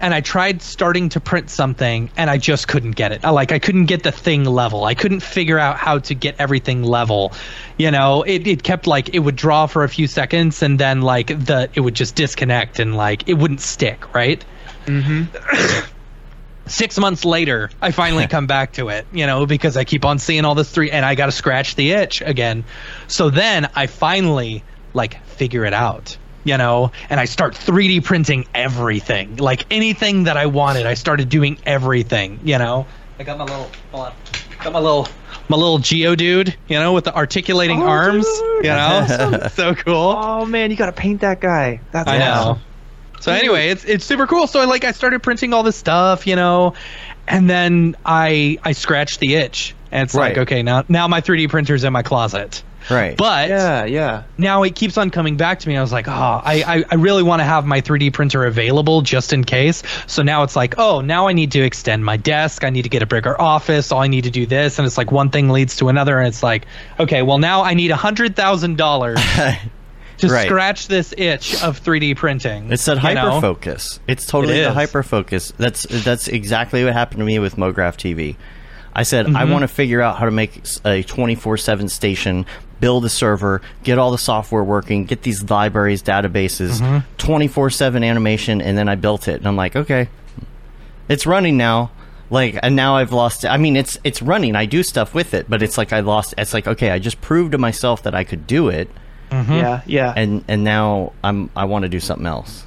And I tried starting to print something and I just couldn't get it. I, like I couldn't get the thing level. I couldn't figure out how to get everything level. You know, it, it kept like it would draw for a few seconds and then like the it would just disconnect and like it wouldn't stick, right? Mm-hmm. six months later, I finally (laughs) come back to it, you know, because I keep on seeing all this three, and I got to scratch the itch again. So then I finally like figure it out, you know, and I start 3D printing everything, like anything that I wanted. I started doing everything, you know. I got my little, hold on, got my little. My little Geodude, you know, with the articulating Oh, arms, dude. you know, (laughs) so cool. Oh man, you gotta paint that guy. That's I awesome. know. So anyway, it's it's super cool. So like I started printing all this stuff, you know, and then I I scratched the itch. And it's like, okay, now now my 3D printer's in my closet. right But Yeah, yeah. now it keeps on coming back to me. I was like, oh, I, I, I really want to have my 3D printer available just in case. So now it's like, oh, now I need to extend my desk. I need to get a bigger office. All I need to do this. And it's like one thing leads to another. And it's like, okay, well, now I need a $100,000 (laughs) to Right. scratch this itch of 3D printing. It's that you hyper know? focus. It's totally It the is. hyper focus. That's that's exactly what happened to me with MoGraph TV. I said I mm-hmm. want to figure out how to make a 24/7 station, build a server, get all the software working, get these libraries, databases, mm-hmm. 24/7 animation, and then I built it. And I'm like, okay, it's running now. Like, and now I've lost. I mean, it's it's running. I do stuff with it, but it's like I lost. It's like okay, I just proved to myself that I could do it, Yeah, yeah. and and now I'm I want to do something else.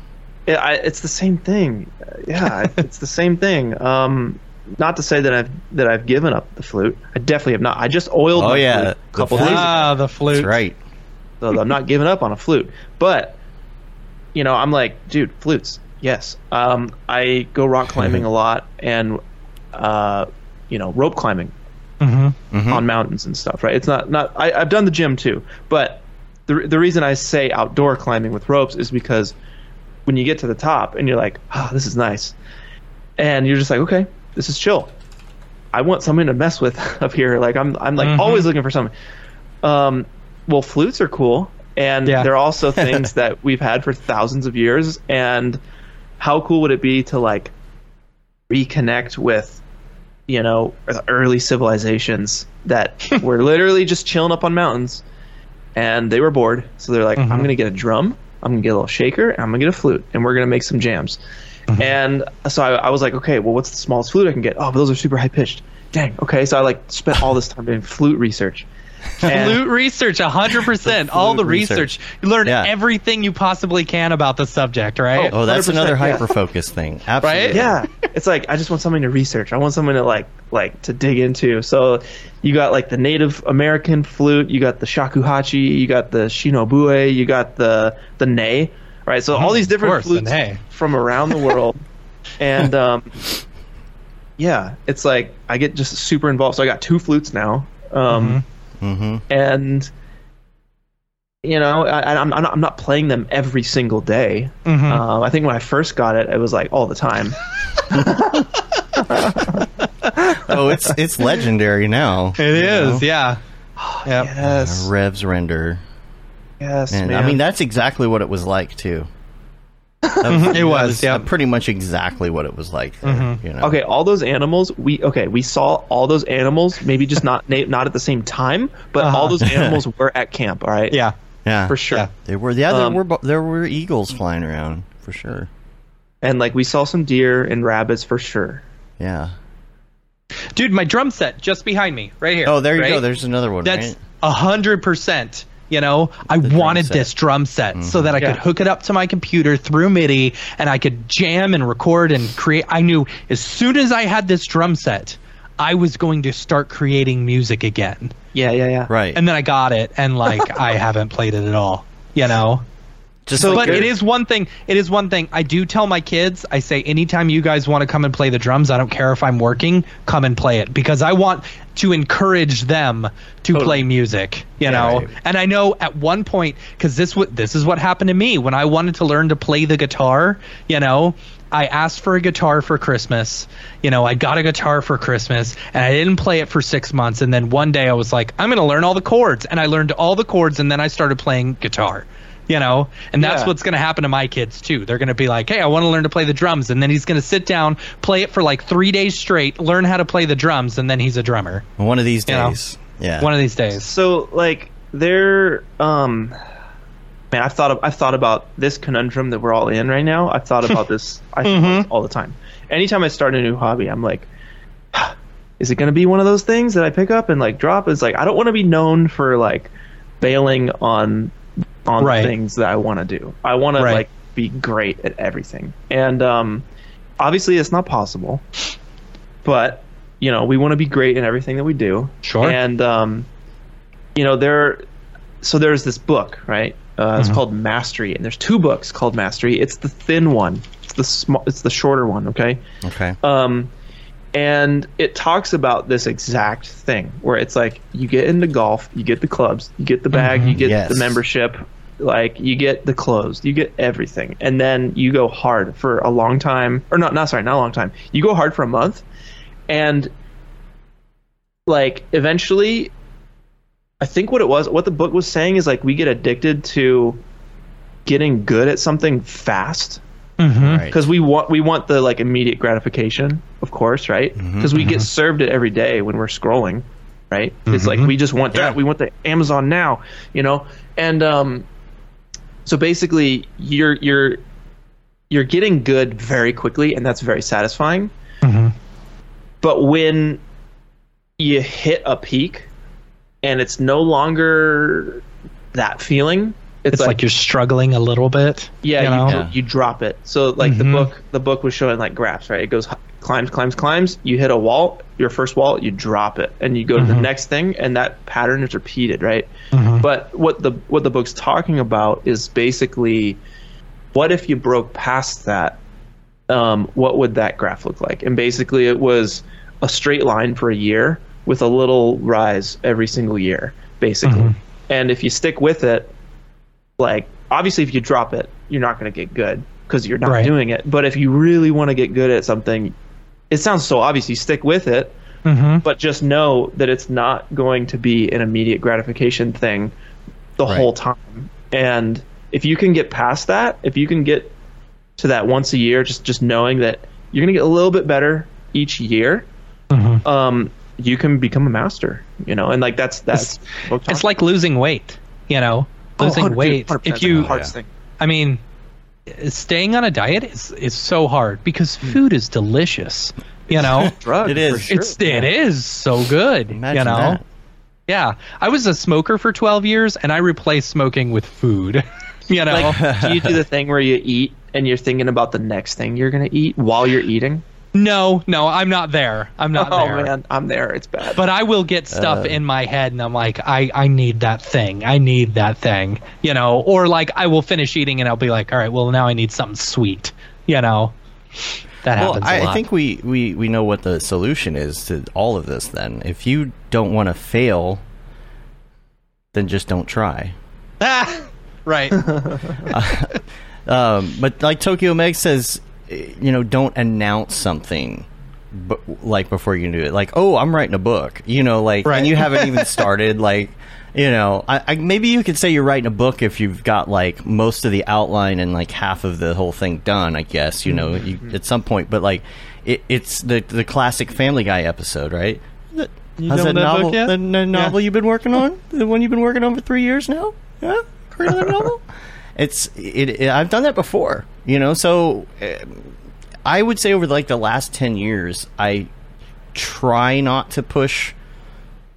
it, I, it's the same thing. Yeah, (laughs) it's the same thing. Um, not to say that I've that I've given up the flute. I definitely have not. I just oiled. Oh, my yeah, flute the a couple flute. days ago, Ah, the flute. That's right. so I'm not giving up on a flute. But you know, I'm like, dude, flutes. Yes. Um, I go rock climbing (laughs) a lot and uh, you know, rope climbing Mm-hmm. on mountains and stuff. Right. It's not not. I, I've done the gym too, but the the reason I say outdoor climbing with ropes is because when you get to the top and you're like, ah, this is nice, and you're just like, okay, this is chill. I want something to mess with (laughs) up here. Like I'm I'm like Mhm. always looking for something. Um, well, flutes are cool, and Yeah. they're also (laughs) things that we've had for thousands of years. And how cool would it be to like reconnect with, you know, the early civilizations that (laughs) were literally just chilling up on mountains, and they were bored, so they're like, I'm mm-hmm. gonna get a drum, I'm gonna get a little shaker, and I'm gonna get a flute, and we're gonna make some jams. Mm-hmm. And so I, I was like, okay, well, what's the smallest flute I can get? Oh, but those are super high pitched. Dang. Okay, so I like spent all this time doing flute research. (laughs) And- Flute research, hundred percent. All the research. research. You learn Yeah. everything you possibly can about the subject, right? Oh, that's another yeah. hyper focus thing. Absolutely. yeah it's like i just want something to research i want something to like like to dig into. So you got like the native american flute you got the shakuhachi you got the shinobue you got the the ney right? So all these different course, flutes ney. from around the world. (laughs) And um yeah it's like i get just super involved. So i got two flutes now um Mm-hmm. and you know I, I'm, I'm not- I'm not playing them every single day. Mhm. uh, i think when i first got it it was like all the time (laughs) (laughs) Oh, it's it's legendary now. (laughs) It is, yeah. Yep. yes Revs render. yes And man. I mean, that's exactly what it was like too. That (laughs) It was, uh, yeah. pretty much exactly what it was like. There, you know? okay all those animals we okay we saw all those animals maybe just not na- not at the same time but Uh-huh. all those (laughs) animals were at camp all right Yeah. yeah, for sure Yeah. They were. Yeah, there Um, were there were eagles flying around for sure. and like we saw some deer and rabbits for sure Yeah. Dude, my drum set just behind me, right here. Oh, there you right? go. There's another one. That's a hundred percent. You know, I drum wanted set. this drum set so mm-hmm. that I Yeah. could hook it up to my computer through MIDI and I could jam and record and create. I knew as soon as I had this drum set, I was going to start creating music again. yeah yeah yeah right. And then I got it, and like I haven't played it at all. You know, just so- like but it is one thing. It is one thing. I do tell my kids. I say anytime you guys want to come and play the drums, I don't care if I'm working. Come and play it because I want to encourage them to play music. You know, right. and I know at one point because this what this is what happened to me when I wanted to learn to play the guitar. You know. I asked for a guitar for Christmas. You know, I got a guitar for Christmas and I didn't play it for six months. And then one day I was like, I'm going to learn all the chords. And I learned all the chords and then I started playing guitar you know? And that's Yeah. what's going to happen to my kids too. They're going to be like hey i want to learn to play the drums. And then he's going to sit down play it for like three days straight learn how to play the drums and then he's a drummer. One of these you know, days. yeah. one of these days. So like they're um man i've thought of, i've thought about this conundrum that we're all in right now. I've thought about (laughs) this i think about this all the time. Anytime i start a new hobby i'm like (sighs) is it going to be one of those things that i pick up and like drop? It's like i don't want to be known for like bailing on on Right. things that i want to do. I want to like be great at everything. And um obviously it's not possible but you know we want to be great in everything that we do. Sure. and um you know there so there's this book right? Uh, it's called mastery and there's two books called mastery. It's the thin one. It's the small it's the shorter one okay? Okay. um and it talks about this exact thing where it's like you get into golf you get the clubs you get the bag you get Yes. the membership like you get the clothes you get everything and then you go hard for a long time or not not sorry not a long time you go hard for a month and like eventually i think what it was what the book was saying is like we get addicted to getting good at something fast mm-hmm. Right. because we want we want the like immediate gratification, of course, right? Mm-hmm. Because we get mm-hmm. served it every day when we're scrolling, right? It's like we just want that. We want the Amazon now, you know. And um, so basically, you're you're you're getting good very quickly, and that's very satisfying. Mm-hmm. But when you hit a peak, and it's no longer that feeling, It's like, you're struggling a little bit. yeah, you you, know? Yeah. you drop it. So like the Mhm. book, the book was showing like graphs, right? It goes climbs, climbs, climbs. You hit a wall, your first wall, you drop it, and you go to the mm-hmm. next thing, and that pattern is repeated, right? Mm-hmm. But what the what the book's talking about is basically, what if you broke past that? Um, what would that graph look like? And basically, it was a straight line for a year with a little rise every single year, basically. And if you stick with it, like obviously if you drop it you're not going to get good because you're not Right. doing it but if you really want to get good at something it sounds so obvious you stick with it Mhm. but just know that it's not going to be an immediate gratification thing the Right. whole time and if you can get past that if you can get to that once a year just just knowing that you're going to get a little bit better each year Mm-hmm. um you can become a master you know and like that's that's It's like losing weight, you know? Oh, Losing weight. If you hardest thing. I mean, staying on a diet is is so hard because Hmm. food is delicious. You know, (laughs) drug It is. sure. it's it is so good. Imagine you know, that. yeah. I was a smoker for twelve years, and I replaced smoking with food. (laughs) you know, like do you do the thing where you eat and you're thinking about the next thing you're gonna eat while you're eating no, no, I'm not there. I'm not oh there. man i'm there it's bad But I will get stuff Uh. in my head, and I'm like, I, I need that thing. I need that thing. You know, or like I will finish eating, and I'll be like, all right, well now I need something sweet. You know, that Well, happens a I, lot. I think we, we, we know what the solution is to all of this then. If you don't want to fail, then just don't try. Ah, (laughs) right. (laughs) Um, but like Tokyo Meg says, eh, you know, don't announce something. But like before you can do it, like oh, I'm writing a book, you know, like Right. and you haven't even started, like you know, I, I maybe you could say you're writing a book if you've got like most of the outline and like half of the whole thing done. I guess you know you, at some point, but like it, it's the the classic Family Guy episode, right? The- How's that that book novel? The, the novel you've been working on, the one you've been working on for three years now. Yeah, heard of that novel? (laughs) It's it, it. I've done that before, you know. So um, I would say over like the last ten years, I try not to push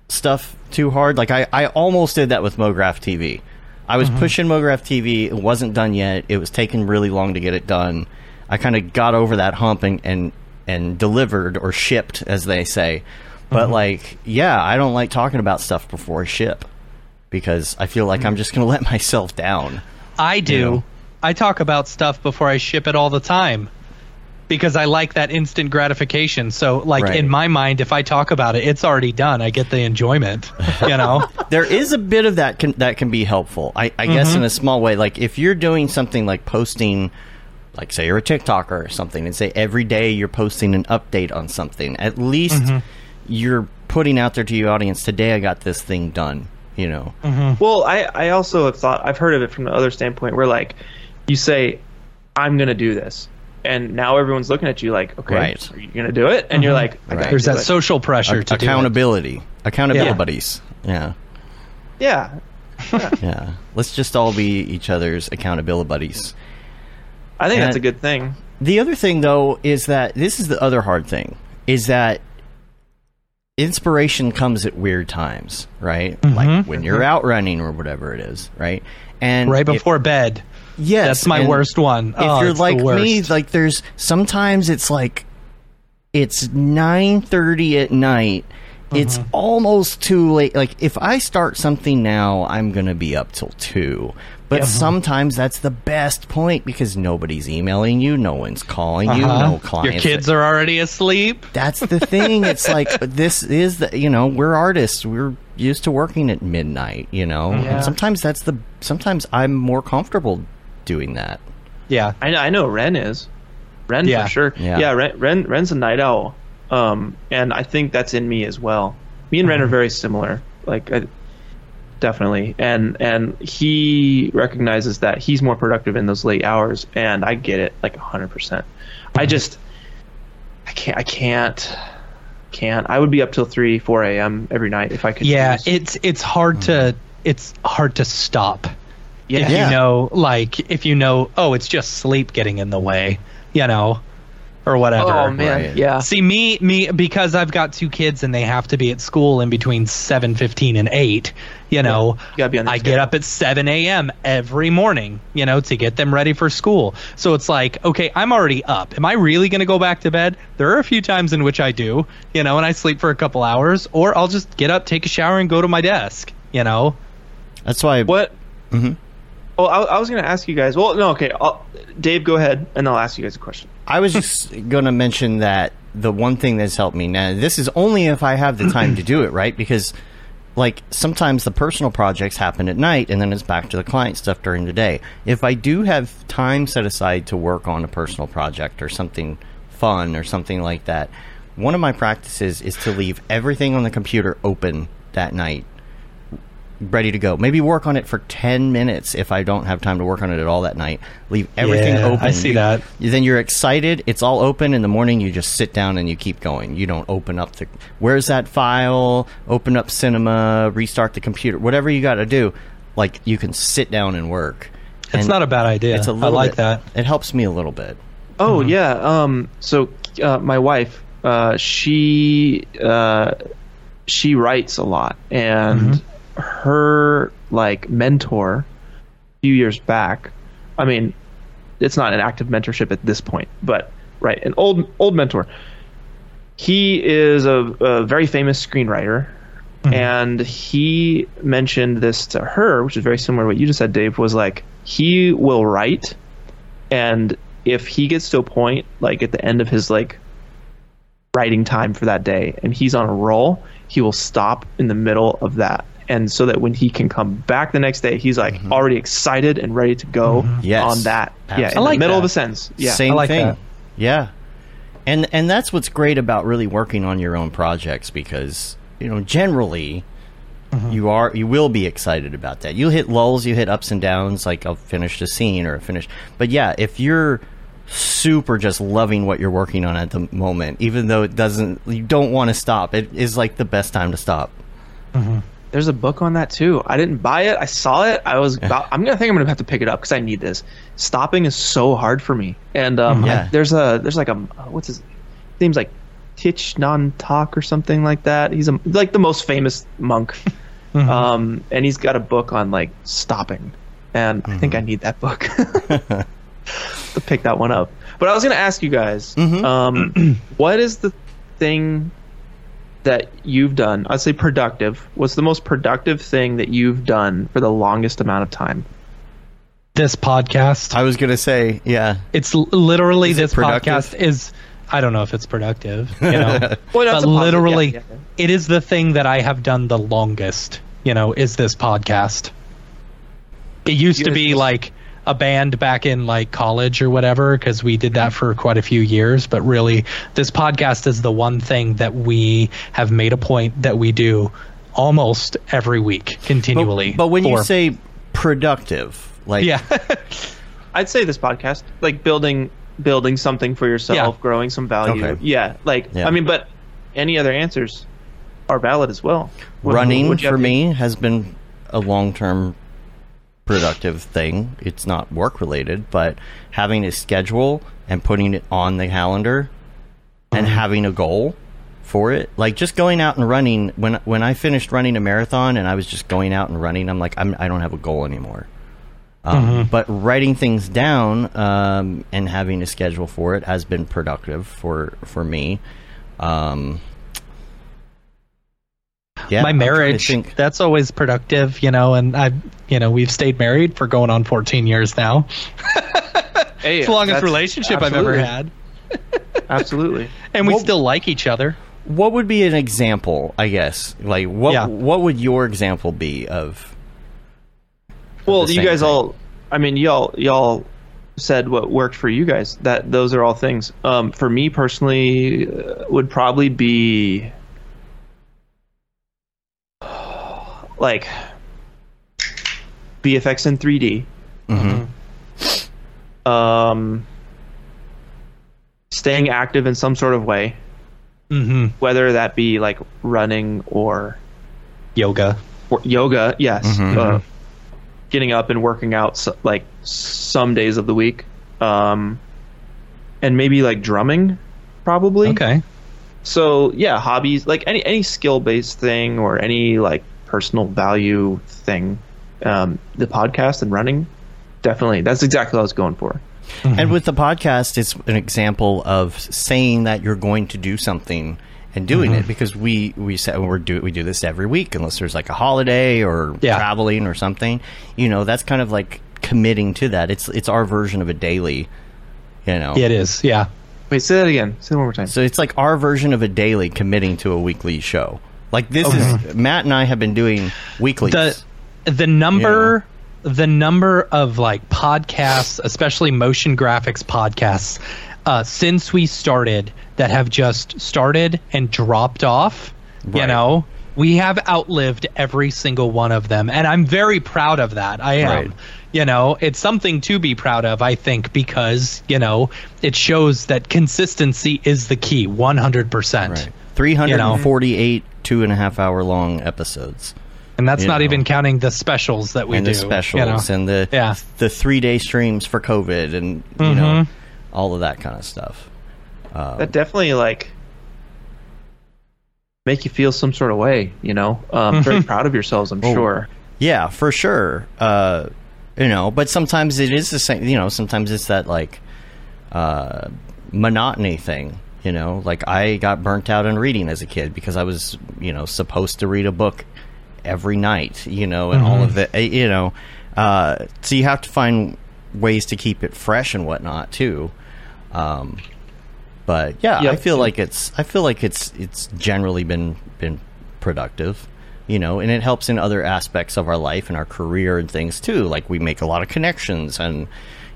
stuff too hard. Like I, I almost did that with MoGraph TV. I was mm-hmm. pushing MoGraph TV. It wasn't done yet. It was taking really long to get it done. I kind of got over that hump and, and and delivered or shipped, as they say. But mm-hmm. like, yeah, I don't like talking about stuff before I ship because I feel like I'm mm. just going (laughs) to let myself down. I do. You know. I talk about stuff before I ship it all the time because I like that instant gratification. So, like Right. in my mind, if I talk about it, it's already done. I get the enjoyment. You know. (laughs) there is a bit of that can, that can be helpful. I, I guess in mm-hmm. a small way. Like if you're doing something like posting, like say you're a TikToker or something, and say every day you're posting an update on something. At least mm-hmm. you're putting out there to your audience. Today I got this thing done. You know. Mm-hmm. Well, I, I also have thought I've heard of it from the other standpoint where like you say, I'm gonna do this. And now everyone's looking at you like, okay, Right. are you gonna do it? And you're mm-hmm. like, I Right. There's that it. social pressure Ac- to do it. accountability. Accountability Yeah. buddies. Yeah. Yeah. (laughs) Yeah. Let's just all be each other's accountability buddies. I think that's a good thing. The other thing, though, is that this is the other hard thing is that inspiration comes at weird times, right? Mm-hmm. Like when you're out running or whatever it is, right? And right if- before bed. Yes, That's my worst one. If Oh, you're like me, like there's sometimes it's like it's nine thirty at night. It's Mm-hmm. almost too late. Like if I start something now, I'm gonna be up till two. But sometimes that's the best point because nobody's emailing you, no one's calling you, Uh-huh. no clients. Your kids are already asleep. That's the thing. It's (laughs) like this is the you know we're artists. We're used to working at midnight. You know, and sometimes that's the sometimes I'm more comfortable doing that. Yeah. I know, I know Ren is. Ren Yeah. for sure. Yeah. Yeah, Ren, Ren Ren's a night owl. Um, and I think that's in me as well. Me and Ren are very similar. Like I, definitely. And and he recognizes that he's more productive in those late hours, and I get it like hundred percent. I just I can't I can't can't. I would be up till three four a.m. every night if I could. Yeah, choose. it's it's hard to it's hard to stop. Yeah. If Yeah. you know, like if you know, oh, it's just sleep getting in the way, you know, or whatever. Oh man, Right. yeah. See me me because I've got two kids and they have to be at school in between seven fifteen and eight. You know, You gotta be on their I get up at seven a.m. every morning. You know, to get them ready for school. So it's like, okay, I'm already up. Am I really going to go back to bed? There are a few times in which I do. You know, and I sleep for a couple hours, or I'll just get up, take a shower, and go to my desk. You know. That's why. What? Mhm. Oh, I, I was going to ask you guys. Well, no, okay. I'll, Dave, go ahead, and I'll ask you guys a question. I was just (laughs) going to mention that the one thing that's helped me now, this is only if I have the time to do it, right? Because, like, sometimes the personal projects happen at night and then it's back to the client stuff during the day. If I do have time set aside to work on a personal project or something fun or something like that, one of my practices is to leave everything on the computer open that night ready to go. Maybe work on it for 10 minutes if I don't have time to work on it at all that night. Leave everything Yeah, open. I see You- that. Then you're excited. It's all open. In the morning, you just sit down and you keep going. You don't open up the. Where's that file? Open up Cinema, restart the computer, whatever you got to do. Like, you can sit down and work. It's And not a bad idea. It's a little I like bit- that. It helps me a little bit. Oh Mm-hmm. yeah. Um. So uh, my wife, uh, she uh, she writes a lot, and Mm-hmm. Her like mentor, a few years back. I mean, it's not an active mentorship at this point, but right, an old old mentor. He is a, a very famous screenwriter, hmm. and he mentioned this to her, which is very similar to what you just said, Dave. Was like he will write and if he gets to a point like at the end of his like writing time for that day and he's on a roll he will stop in the middle of that and so that when he can come back the next day he's like mm-hmm. already excited and ready to go mm-hmm. Yes. on that yeah in the I like middle that. of a sentence yeah Same I like thing. that. Yeah. And and that's what's great about really working on your own projects because, you know, generally Mm-hmm. you are you will be excited about that. You hit lulls, you hit ups and downs like I'll finish the scene or finish. But yeah, if you're super just loving what you're working on at the moment, even though it doesn't you don't want to stop, it is like the best time to stop. Mm-hmm. There's a book on that too. I didn't buy it. I saw it. I was about i'm gonna think i'm gonna have to pick it up because i need this. Stopping is so hard for me. And um Yeah. I- there's a there's like a what's his name's like Tich Nan Tak or something like that. He's a, like the most famous monk, (laughs) um, and he's got a book on like stopping, and I think I need that book. (laughs) (laughs) To pick that one up. But I was going to ask you guys, um, (clears throat) what is the thing that you've done? I'd say productive. What's the most productive thing that you've done for the longest amount of time? This podcast. I was gonna say, yeah. It's literally Is this productive? podcast is. I don't know if it's productive, you know, (laughs) Well, that's but positive- literally, yeah, yeah, it is the thing that I have done the longest. You know, is this podcast? It used You to be just- like a band back in like college or whatever because we did that for quite a few years but really this podcast is the one thing that we have made a point that we do almost every week continually But, but when you say productive, like yeah (laughs) I'd say this podcast, like building building something for yourself, Yeah. growing some value. Okay. Yeah, like Yeah. I mean, but any other answers are valid as well. What- running what'd for me has been a long term productive thing. It's not work related, but having a schedule and putting it on the calendar and Uh-huh. having a goal for it. Like just going out and running when when I finished running a marathon and I was just going out and running, I'm like I'm I don't have a goal anymore. Um, Mm-hmm. But writing things down um, and having a schedule for it has been productive for for me. Um, yeah, my I'm trying to marriage think. that's always productive you know and i you know we've stayed married for going on 14 years now (laughs) Hey, it's the longest that's- relationship i've ever had (laughs) Absolutely. and we Well- still like each other What would be an example? I guess like what Yeah. what would your example be of? Well, you guys thing. all. I mean, y'all y'all said what worked for you guys. That those are all things. Um, for me personally, uh, would probably be like VFX in 3D. Hmm. Um, staying active in some sort of way, Mm-hmm. whether that be like running or, Yoga. or yoga. Yes, uh, getting up and working out so, like some days of the week. Um, and maybe like drumming, probably. Okay. So yeah, hobbies like any any skill based thing or any like personal value thing. Um, the podcast and running, definitely. That's exactly what I was going for. And with the podcast, it's an example of saying that you're going to do something and doing Mm-hmm. it because we we said we're do we do this every week unless there's like a holiday or Yeah. traveling or something. You know, that's kind of like committing to that. It's it's our version of a daily. You know, Yeah, it is. Yeah. Wait, say that again. Say it one more time. So it's like our version of a daily committing to a weekly show. Like this is Matt and I have been doing weekly. the the number the number of like podcasts especially motion graphics podcasts uh, since we started that have just started and dropped off you know we have outlived every single one of them. And i'm very proud of that. I am. Right. you know it's something to be proud of i think because you know it shows that consistency is the key 100% right. 348 two and a half hour long episodes. and that's not know. even counting the specials that we and do the specials you know? and the Yeah. the three day streams for COVID and you know all of that kind of stuff. that definitely like make you feel some sort of way. You know, um, (laughs) very proud of yourselves. I'm sure. Yeah, for sure. Uh, you know, but sometimes it is the same. You know, sometimes it's that like uh, monotony thing. You know, like I got burnt out on reading as a kid because I was, you know, supposed to read a book every night. You know, and all of the, eh, you know, uh, so you have to find ways to keep it fresh and whatnot too. Um, but yeah, Yep. I feel like it's I feel like it's it's generally been been productive, you know, and it helps in other aspects of our life and our career and things too. Like we make a lot of connections and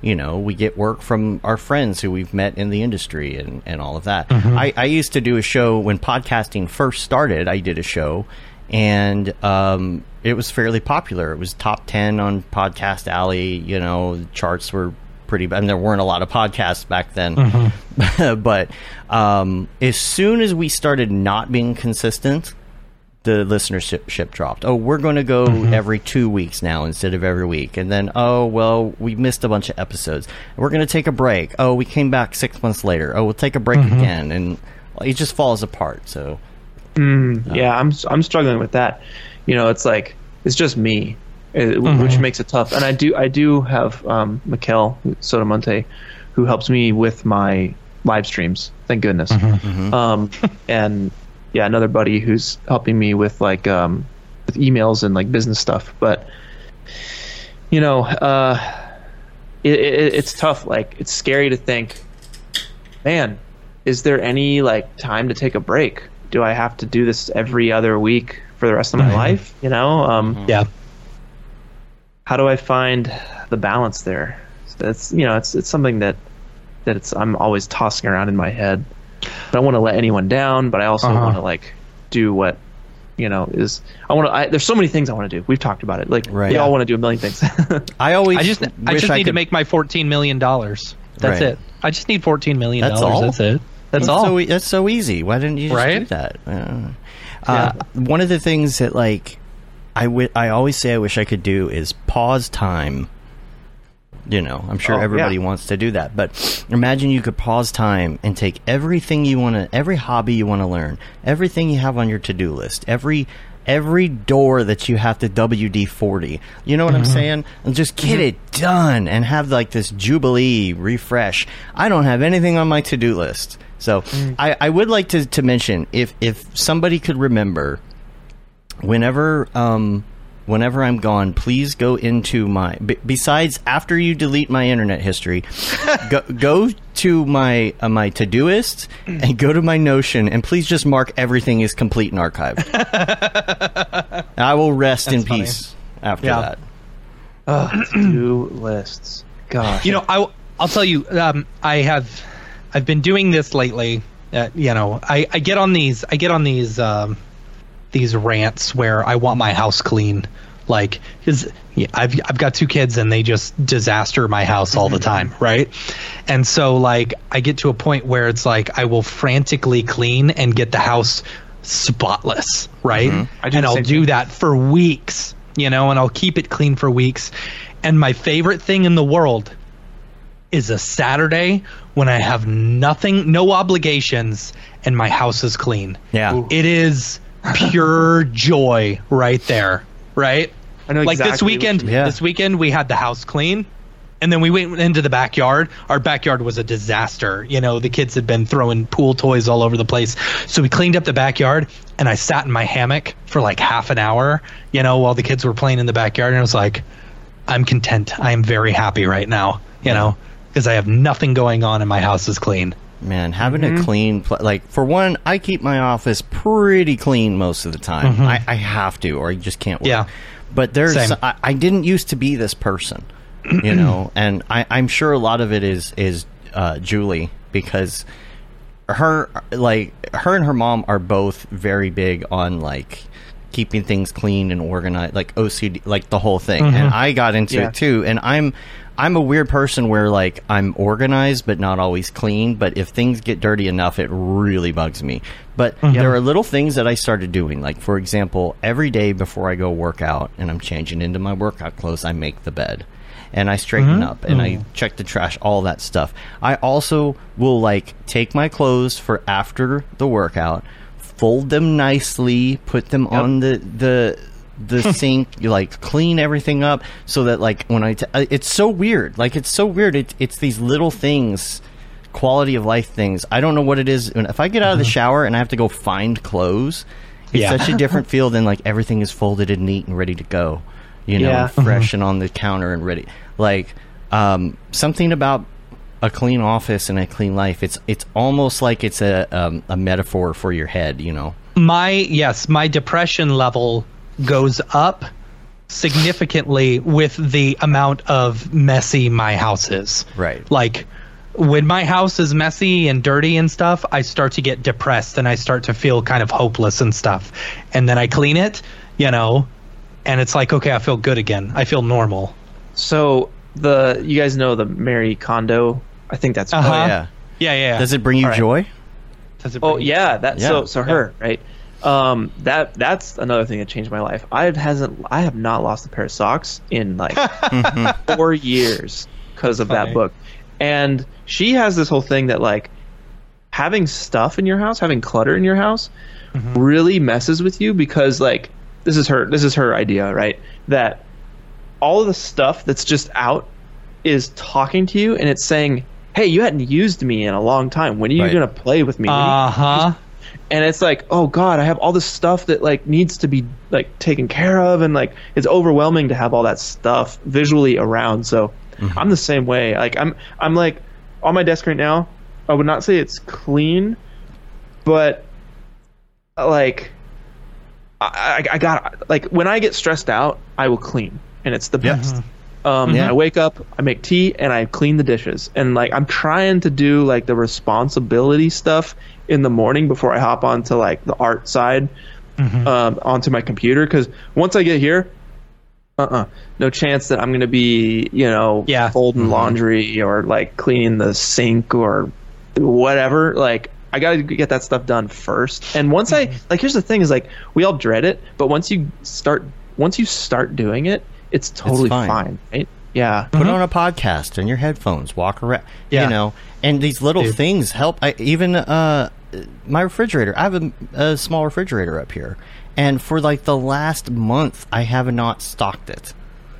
you know we get work from our friends who we've met in the industry and and all of that. I, I used to do a show when podcasting first started. I did a show and um, it was fairly popular. It was top ten on Podcast Alley. You know, the charts were pretty. I mean, there weren't a lot of podcasts back then, (laughs) but um, as soon as we started not being consistent, the listenership dropped. Oh, we're going to go mm-hmm. every two weeks now instead of every week, and then oh well, we missed a bunch of episodes. We're going to take a break. Oh, we came back six months later. Oh, we'll take a break mm-hmm. again, and it just falls apart. So mm-hmm. uh, Yeah, I'm I'm struggling with that. You know, it's like it's just me, uh, which makes it tough. And I do I do have um, Mikkel Sotomonte, who helps me with my live streams. Thank goodness. Um, and yeah, another buddy who's helping me with like um, with emails and like business stuff. But you know, uh, it, it, it's tough. Like it's scary to think, man, is there any like time to take a break? Do I have to do this every other week for the rest of my life? You know, um, yeah how do I find the balance there? It's you know, it's it's something that that it's I'm always tossing around in my head. I don't want to let anyone down, but I also Uh-huh. want to like do what you know is I want to. I, there's so many things I want to do. We've talked about it. Like Right. we Yeah. all want to do a million things. (laughs) I always I just I wish just need to make my fourteen million dollars. That's Right. it. I just need fourteen million That's dollars. all? That's it. That's That's all. So, e- that's so easy. Why didn't you just do that? Uh, uh, one of the things that like I wi- I always say I wish I could do is pause time. You know, I'm sure Oh, everybody yeah. wants to do that, but imagine you could pause time and take everything you want to, every hobby you want to learn, everything you have on your to-do list, every every door that you have to WD forty. You know what I'm mm-hmm. saying? And just get mm-hmm. it done and have like this jubilee refresh. I don't have anything on my to-do list, so mm. I, I would like to to mention if if somebody could remember whenever um whenever I'm gone, please go into my b- besides after you delete my internet history, (laughs) go go to my uh, my Todoist and go to my Notion and please just mark everything as complete and archived. (laughs) I will rest in funny. peace after Yeah. that. Two (clears throat) lists. Gosh, You know, I I'll tell you. Um, I have I've been doing this lately. Uh, you know, I, I get on these I get on these um, these rants where I want my house clean Like, because yeah, I've I've got two kids and they just disaster my house all the mm-hmm. time, right? And so like I get to a point where it's like I will frantically clean and get the house spotless, right? Mm-hmm. I do and I'll do thing. that for weeks, you know, and I'll keep it clean for weeks. And my favorite thing in the world is a Saturday when I have nothing, no obligations, and my house is clean. Yeah. It is pure joy right there, right? I know like this exactly what weekend. Yeah. this weekend we had the house clean. And then we went into the backyard. Our backyard was a disaster. You know, the kids had been throwing pool toys all over the place. So we cleaned up the backyard and I sat in my hammock for like half an hour, you know, while the kids were playing in the backyard. And I was like, I'm content. I am very happy right now, you know, because I have nothing going on and my house is clean. Man, having Mm-hmm. a clean, pl- like for one, I keep my office pretty clean most of the time. I, I have to, or I just can't work. Mm-hmm. Yeah. But there's, I, I didn't used to be this person, you (clears throat) know, and I, I'm sure a lot of it is is uh, Julie because her, like her and her mom are both very big on like keeping things clean and organized, like OCD, like the whole thing. Mm-hmm. And I got into Yeah. it too, and I'm. I'm a weird person where like I'm organized but not always clean. But if things get dirty enough, it really bugs me. But mm-hmm. there are little things that I started doing. Like for example, every day before I go work out and I'm changing into my workout clothes, I make the bed and I straighten mm-hmm. up and I mm-hmm. check the trash, all that stuff. I also will like take my clothes for after the workout, fold them nicely, put them on the the the (laughs) sink, you like clean everything up so that like when I t- uh, it's so weird. Like it's so weird. It, it's these little things, quality of life things. I don't know what it is. If I get out of the shower and I have to go find clothes, it's Yeah. such a different (laughs) feel than like everything is folded and neat and ready to go. You know, Yeah. and fresh and on the counter and ready. Like um, something about a clean office and a clean life. It's it's almost like it's a um, a metaphor for your head. You know. my yes my depression level goes up significantly with the amount of messy my house is Right. like when my house is messy and dirty and stuff i start to get depressed and i start to feel kind of hopeless and stuff and then i clean it you know and it's like okay i feel good again i feel normal So the you guys know the Marie Kondo. I think that's. Uh-huh. Oh yeah. yeah yeah Does it bring you All right. joy? Does it Oh bring- yeah, that Yeah. so so her right. Um, that that's another thing that changed my life. I hasn't I have not lost a pair of socks in like four years because of Funny. that book. And she has this whole thing that like having stuff in your house, having clutter in your house, really messes with you because like this is her this is her idea, right? That all of the stuff that's just out is talking to you and it's saying, "Hey, you hadn't used me in a long time. When are you Right. gonna play with me? When are you uh-huh and it's like oh god i have all this stuff that like needs to be like taken care of. And like it's overwhelming to have all that stuff visually around. So mm-hmm. i'm the same way. Like i'm i'm like on my desk right now i would not say it's clean but like I, I, I got like when I get stressed out, I will clean, and it's the best. Mm-hmm. Um, Yeah. I wake up, I make tea, and I clean the dishes. And like I'm trying to do like the responsibility stuff in the morning before I hop onto like the art side, um, onto my computer. Because once I get here, uh-uh, no chance that I'm gonna be you know Yeah. folding laundry or like cleaning the sink or whatever. Like I gotta get that stuff done first. And once I like, here's the thing: is like we all dread it, but once you start, once you start doing it, it's totally fine. fine. right? Yeah. Put on a podcast and your headphones. Walk around. Yeah. You know, and these little Dude. things help. I, even uh, my refrigerator. I have a, a small refrigerator up here, and for like the last month, I have not stocked it.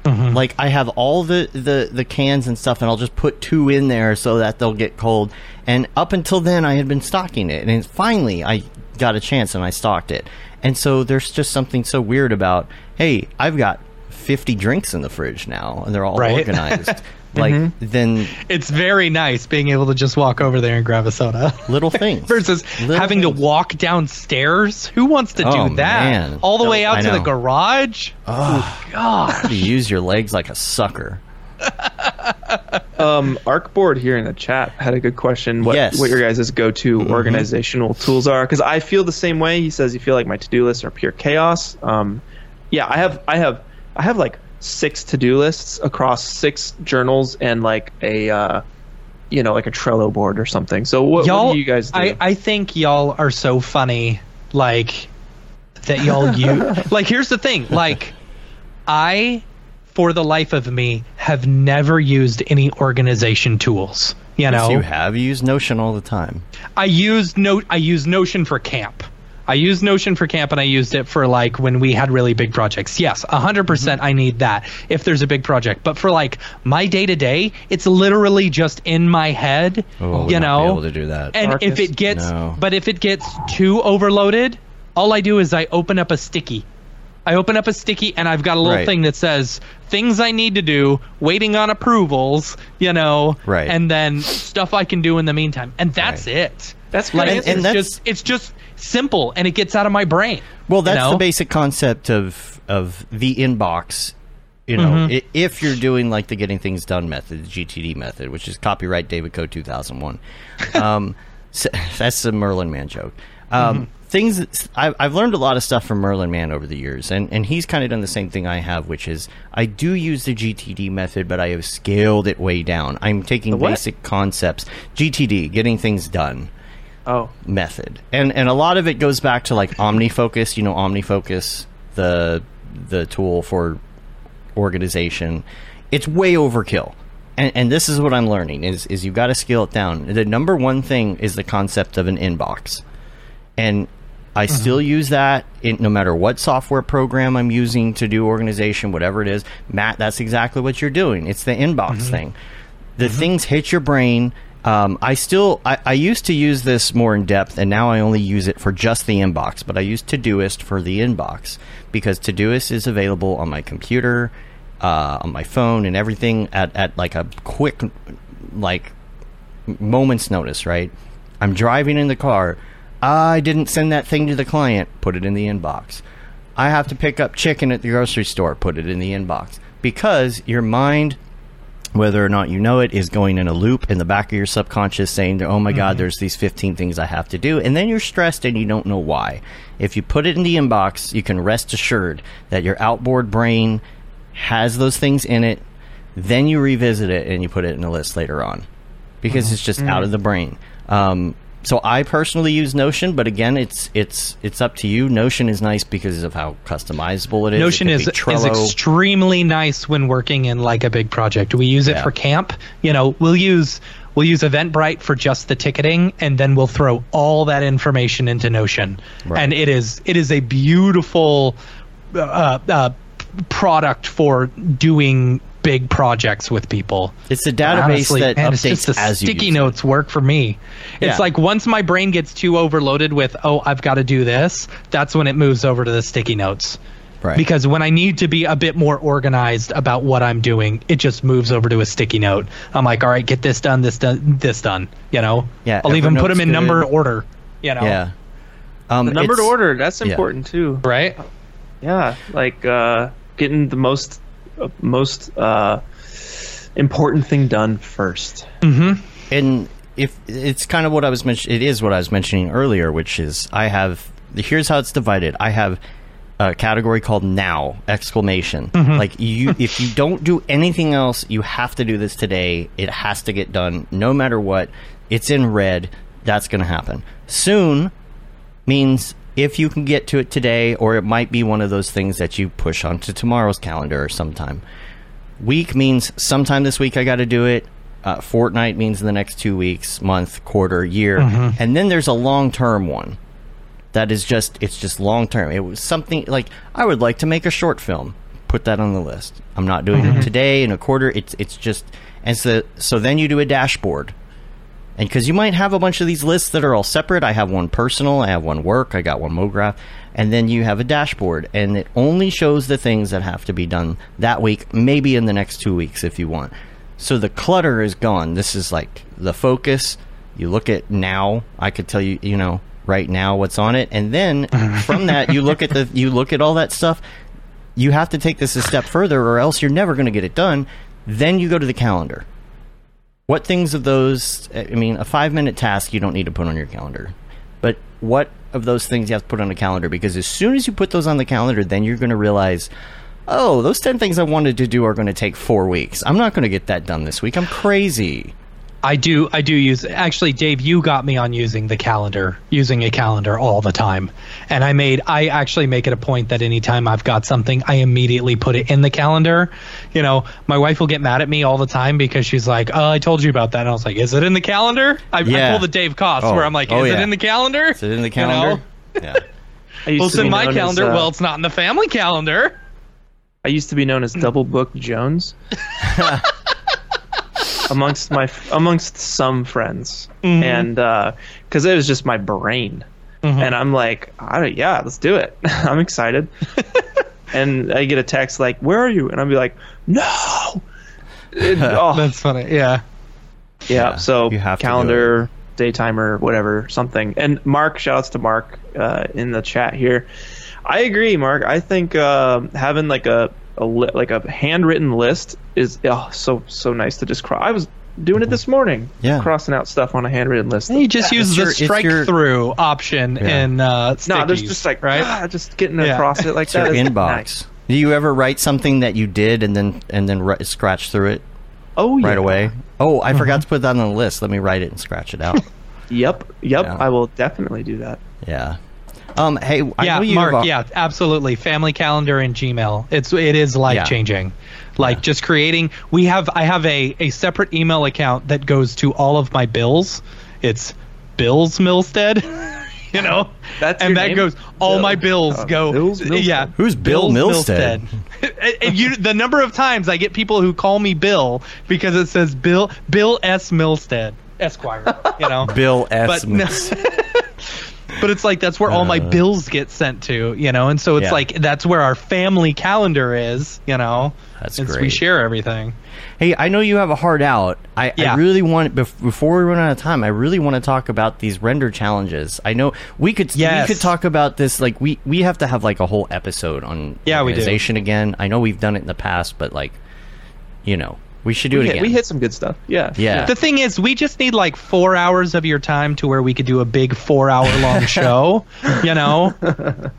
Like I have all the, the the cans and stuff, and I'll just put two in there so that they'll get cold. And up until then, I had been stocking it, and finally, I got a chance and I stocked it. And so there's just something so weird about, hey, I've got 50 drinks in the fridge now, and they're all Right. organized. (laughs) like then it's very nice being able to just walk over there and grab a soda little (laughs) things versus Little having things. to walk downstairs. Who wants to Oh, do that? man. All the way out to the garage? Oh, God. You use your legs like a sucker. (laughs) Um, Arcboard here in the chat had a good question. What Yes. what your guys' go to organizational tools are? Because I feel the same way. He says you feel like my to do lists are pure chaos. Um, yeah, I have I have I have like six to do lists across six journals and like a uh, you know like a Trello board or something. So what, y'all, what do you guys do? I, I think y'all are so funny, like that y'all you (laughs) like. Here's the thing, like I, for the life of me, have never used any organization tools. You know, Yes, you have you use Notion all the time. I use no I used Notion for camp. I used Notion for camp and I used it for like when we had really big projects. Yes, 100% Mm-hmm. I need that if there's a big project. But for like my day to day, it's literally just in my head, Oh, you know. be able to do that. And Marcus? if it gets No. but if it gets too overloaded, all I do is I open up a sticky. I open up a sticky and I've got a little Right. thing that says things I need to do, waiting on approvals, you know, Right. and then stuff I can do in the meantime. And that's Right. it. That's Like great. And- and it's just it's just simple and it gets out of my brain. Well, that's you know? the basic concept of of the inbox. You know, Mm-hmm. if you're doing like the getting things done method, the GTD method, which is copyright David Code 2001. Um, (laughs) so, that's a Merlin Mann joke. Um, Mm-hmm. Things I've, I've learned a lot of stuff from Merlin Mann over the years, and, and he's kind of done the same thing I have, which is I do use the GTD method, but I have scaled it way down. I'm taking basic concepts, GTD, getting things done oh, method and and a lot of it goes back to like omnifocus you know omnifocus the the tool for organization it's way overkill and and this is what i'm learning is is you've got to scale it down the number one thing is the concept of an inbox and I mm-hmm. still use that in, no matter what software program I'm using to do organization, whatever it is. Matt, that's exactly what you're doing. It's the inbox mm-hmm. thing. The mm-hmm. things hit your brain. Um, I still, I, I used to use this more in depth, and now I only use it for just the inbox. But I use Todoist for the inbox because Todoist is available on my computer, uh, on my phone, and everything at, at like a quick, like moment's notice, right? I'm driving in the car. I didn't send that thing to the client. Put it in the inbox. I have to pick up chicken at the grocery store. Put it in the inbox. Because your mind, whether or not you know it, is going in a loop in the back of your subconscious saying, oh my God, mm-hmm. there's these 15 things I have to do. And then you're stressed and you don't know why. If you put it in the inbox, you can rest assured that your outboard brain has those things in it. Then you revisit it and you put it in a list later on because mm-hmm. it's just mm-hmm. out of the brain. Um, so I personally use Notion, but again, it's it's it's up to you. Notion is nice because of how customizable it is. Notion could is is extremely nice when working in like a big project. We use it Yeah. for camp. You know, we'll use we'll use Eventbrite for just the ticketing, and then we'll throw all that information into Notion. Right. And it is it is a beautiful uh, uh, product for doing big projects with people. It's a database Honestly, that man, updates it's just the as you sticky use it. notes work for me. Yeah. It's like once my brain gets too overloaded with oh I've got to do this, that's when it moves over to the sticky notes. Right. Because when I need to be a bit more organized about what I'm doing, it just moves over to a sticky note. I'm like, all right, get this done, this done, this done. You know. Yeah, I'll even put them in good. number order. You know. yeah. Um, the numbered order. That's yeah. important too. Right. Yeah, like uh, getting the most most uh, important thing done first. mm-hmm. and if it's kind of what I was mentioning, it is what I was mentioning earlier, which is I have here's how it's divided. I have a category called now exclamation. Like you, (laughs) if you don't do anything else, you have to do this today. It has to get done, no matter what. It's in red. That's going to happen soon. Means if you can get to it today, or it might be one of those things that you push onto tomorrow's calendar or sometime. Week means sometime this week I got to do it. Uh, fortnight means in the next two weeks, month, quarter, year, and then there's a long term one. That is just it's just long term. It was something like I would like to make a short film. Put that on the list. I'm not doing it today in a quarter. It's it's just and so so then you do a dashboard. And because you might have a bunch of these lists that are all separate, I have one personal, I have one work, I got one MoGraph, and then you have a dashboard, and it only shows the things that have to be done that week, maybe in the next two weeks if you want. So the clutter is gone. This is like the focus. You look at now, I could tell you, you know, right now what's on it, and then (laughs) from that you look at the you look at all that stuff. You have to take this a step further, or else you're never going to get it done. Then you go to the calendar. What things of those? I mean, a five minute task you don't need to put on your calendar, but what of those things you have to put on a calendar? Because as soon as you put those on the calendar, then you're going to realize, oh, those 10 things I wanted to do are going to take four weeks. I'm not going to get that done this week. I'm crazy. I do I do use actually Dave you got me on using the calendar using a calendar all the time and I made I actually make it a point that anytime I've got something I immediately put it in the calendar you know my wife will get mad at me all the time because she's like oh I told you about that and I was like is it in the calendar I, Yeah. I pull the Dave Cost Oh. where I'm like is Oh, it in the calendar Is it in the You calendar? know? (laughs) Yeah. Well it's in my known as, calendar uh, well it's not in the family calendar I used to be known as Double Book Jones (laughs) amongst my amongst some friends, Mm-hmm. and because it was just my brain, and I'm like, I don't, yeah, let's do it. (laughs) I'm excited, (laughs) and I get a text like, "Where are you?" And I'll be like, "No." It- (laughs) oh, that's funny yeah yeah, Yeah, so you have to do calendar, whatever, something. And Mark, shoutouts to Mark uh, in the chat here. I agree, Mark. I think um having like a, a li- like a handwritten list is oh, so so nice to just cross. I was doing it this morning, Yeah. crossing out stuff on a handwritten list. you just use the your- strike your- through option Yeah. in uh no, there's just like right ah, just getting Yeah. across it like It's your that. is inbox. nice. Do you ever write something that you did and then and then ri- scratch through it Oh yeah. right away? Oh, I forgot to put that on the list. Let me write it and scratch it out. (laughs) Yep, yep. Yeah. I will definitely do that. yeah. Um. Hey, I yeah, know you Mark. have a- yeah, absolutely. Family calendar and Gmail. It's it is life changing. Like just creating. We have I have a a separate email account that goes to all of my bills. It's Bills Milstead. (laughs) you know, (laughs) That's and that name? goes. All my bills uh, go. Bills Yeah. Who's Bill Bills Milstead? (laughs) And- and you, the number of times I get people who call me Bill because it says Bill Bill S Milstead Esquire. You know, Bill S. but no, but it's like that's where all my Uh. bills get sent to, you know, and so it's Yeah. like that's where our family calendar is, you know. That's It's- We share everything. Hey, I know you have a heart out. I, Yeah. I really want before we run out of time. I really want to talk about these render challenges. I know we could Yes. we could talk about this. Like we we have to have like a whole episode on Yeah, organization again. I know we've done it in the past, but like, you know, we should do We it hit, again. we hit some good stuff. Yeah. Yeah. The thing is, we just need like four hours of your time to where we could do a big four hour long (laughs) show, you know? (laughs)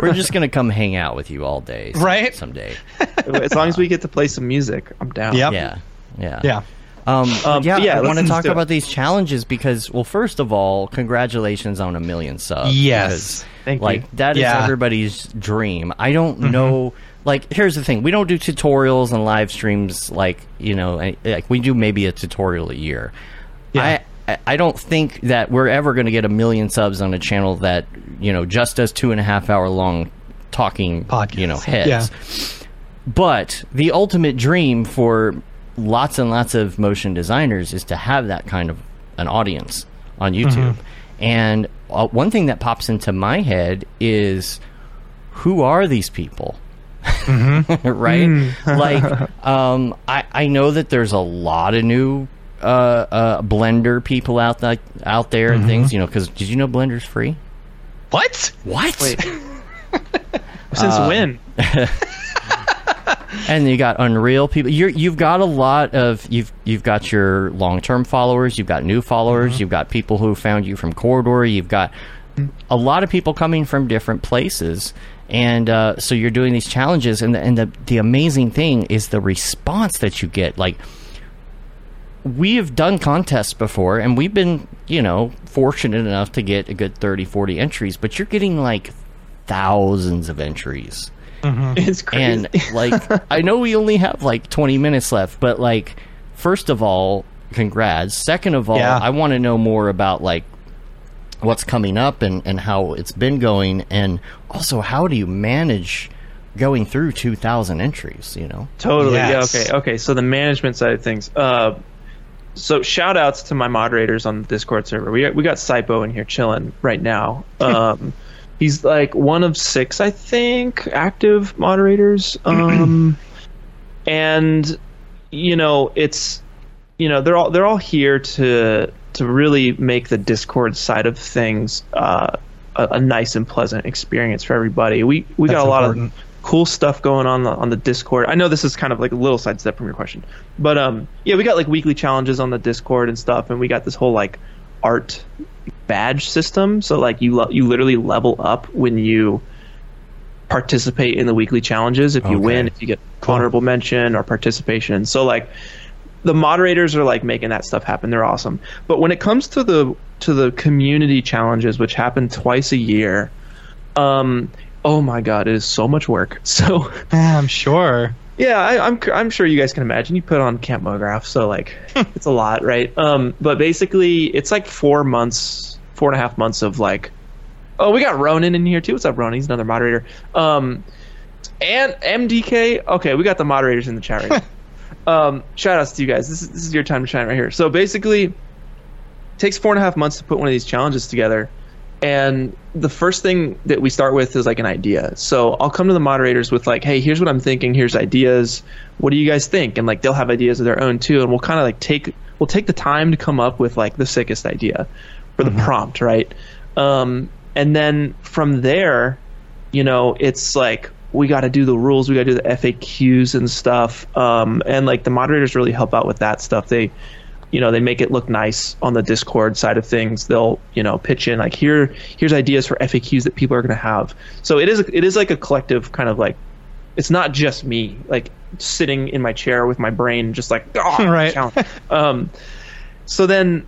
We're just gonna come hang out with you all day, some- Right? Someday. (laughs) as long as we get to play some music, I'm down. Yep. Yeah, yeah, Yeah. Um, Um, yeah, yeah, I let's- want to let's talk do it. about these challenges because, well, first of all, congratulations on a million subs. Yes. because, Thank like you. that is Yeah. Mm-hmm. everybody's dream. I don't know. Like, here's the thing: we don't do tutorials and live streams. Like, you know, like we do maybe a tutorial a year. Yeah. I, I don't think that we're ever going to get a million subs on a channel that you know just does two and a half hour long talking Podcasts. you know heads. Yeah. But the ultimate dream for lots and lots of motion designers is to have that kind of an audience on YouTube. And uh, one thing that pops into my head is who are these people? (laughs) right? (laughs) like, um, I, I know that there's a lot of new uh, uh, Blender people out, th- out there and things, you know, because did you know Blender's free? What? What? Wait. (laughs) Since Uh, when? and you got Unreal people. You're, you've got a lot of you've you've got your long term followers. You've got new followers. You've got people who found you from Corridor. You've got a lot of people coming from different places, and uh, so you're doing these challenges. And the, and the the amazing thing is the response that you get. Like we have done contests before, and we've been you know fortunate enough to get a good 30, 40 entries. But you're getting like thousands of entries It's crazy. and like (laughs) I know we only have like 20 minutes left, but like first of all, congrats. Second of all, Yeah. I want to know more about like what's coming up and and how it's been going and also how do you manage going through 2000 entries, you know? Totally. Yes. Yeah. Okay. Okay. So the management side of things. Uh, so shout outs to my moderators on the Discord server. We we got Saipo in here chilling right now. (laughs) Um, he's like one of six, I think, active moderators. Um, and you know, it's you know they're all they're all here to to really make the Discord side of things uh, a, a nice and pleasant experience for everybody. We we got a lot important. of cool stuff going on the, on the Discord. I know this is kind of like a little sidestep from your question, but um, yeah, we got like weekly challenges on the Discord and stuff, and we got this whole like art badge system. So like you lo- you literally level up when you participate in the weekly challenges. If you Okay. win, if you get honorable mention or participation. So like the moderators are like making that stuff happen. They're awesome. But when it comes to the to the community challenges, which happen twice a year, um, oh my god, it is so much work. (laughs) So (laughs) Yeah, I'm sure. yeah, I, I'm I'm sure you guys can imagine. You put on Camp Mograph, so like (laughs) it's a lot, right? Um, but basically, it's like four months, four and a half months of like, oh, we got Ronan in here too. What's up, Ronan? He's another moderator. Um, and MDK. Okay, we got the moderators in the chat right now. Um, shout outs to you guys. This is this is your time to shine right here. So basically, it takes four and a half months to put one of these challenges together. And the first thing that we start with is like an idea. So I'll come to the moderators with like, "Hey, here's what I'm thinking. Here's ideas. What do you guys think?" And like they'll have ideas of their own too. And we'll kind of like take we'll take the time to come up with like the sickest idea for the prompt, right? Um, and then from there, you know, it's like we got to do the rules, we got to do the FAQs and stuff. Um, and like the moderators really help out with that stuff. They, you know, they make it look nice on the Discord side of things. They'll, you know, pitch in like here, here's ideas for FAQs that people are going to have. So it is, it is like a collective kind of like, it's not just me like sitting in my chair with my brain just like "Ah, (laughs) Right. um, so then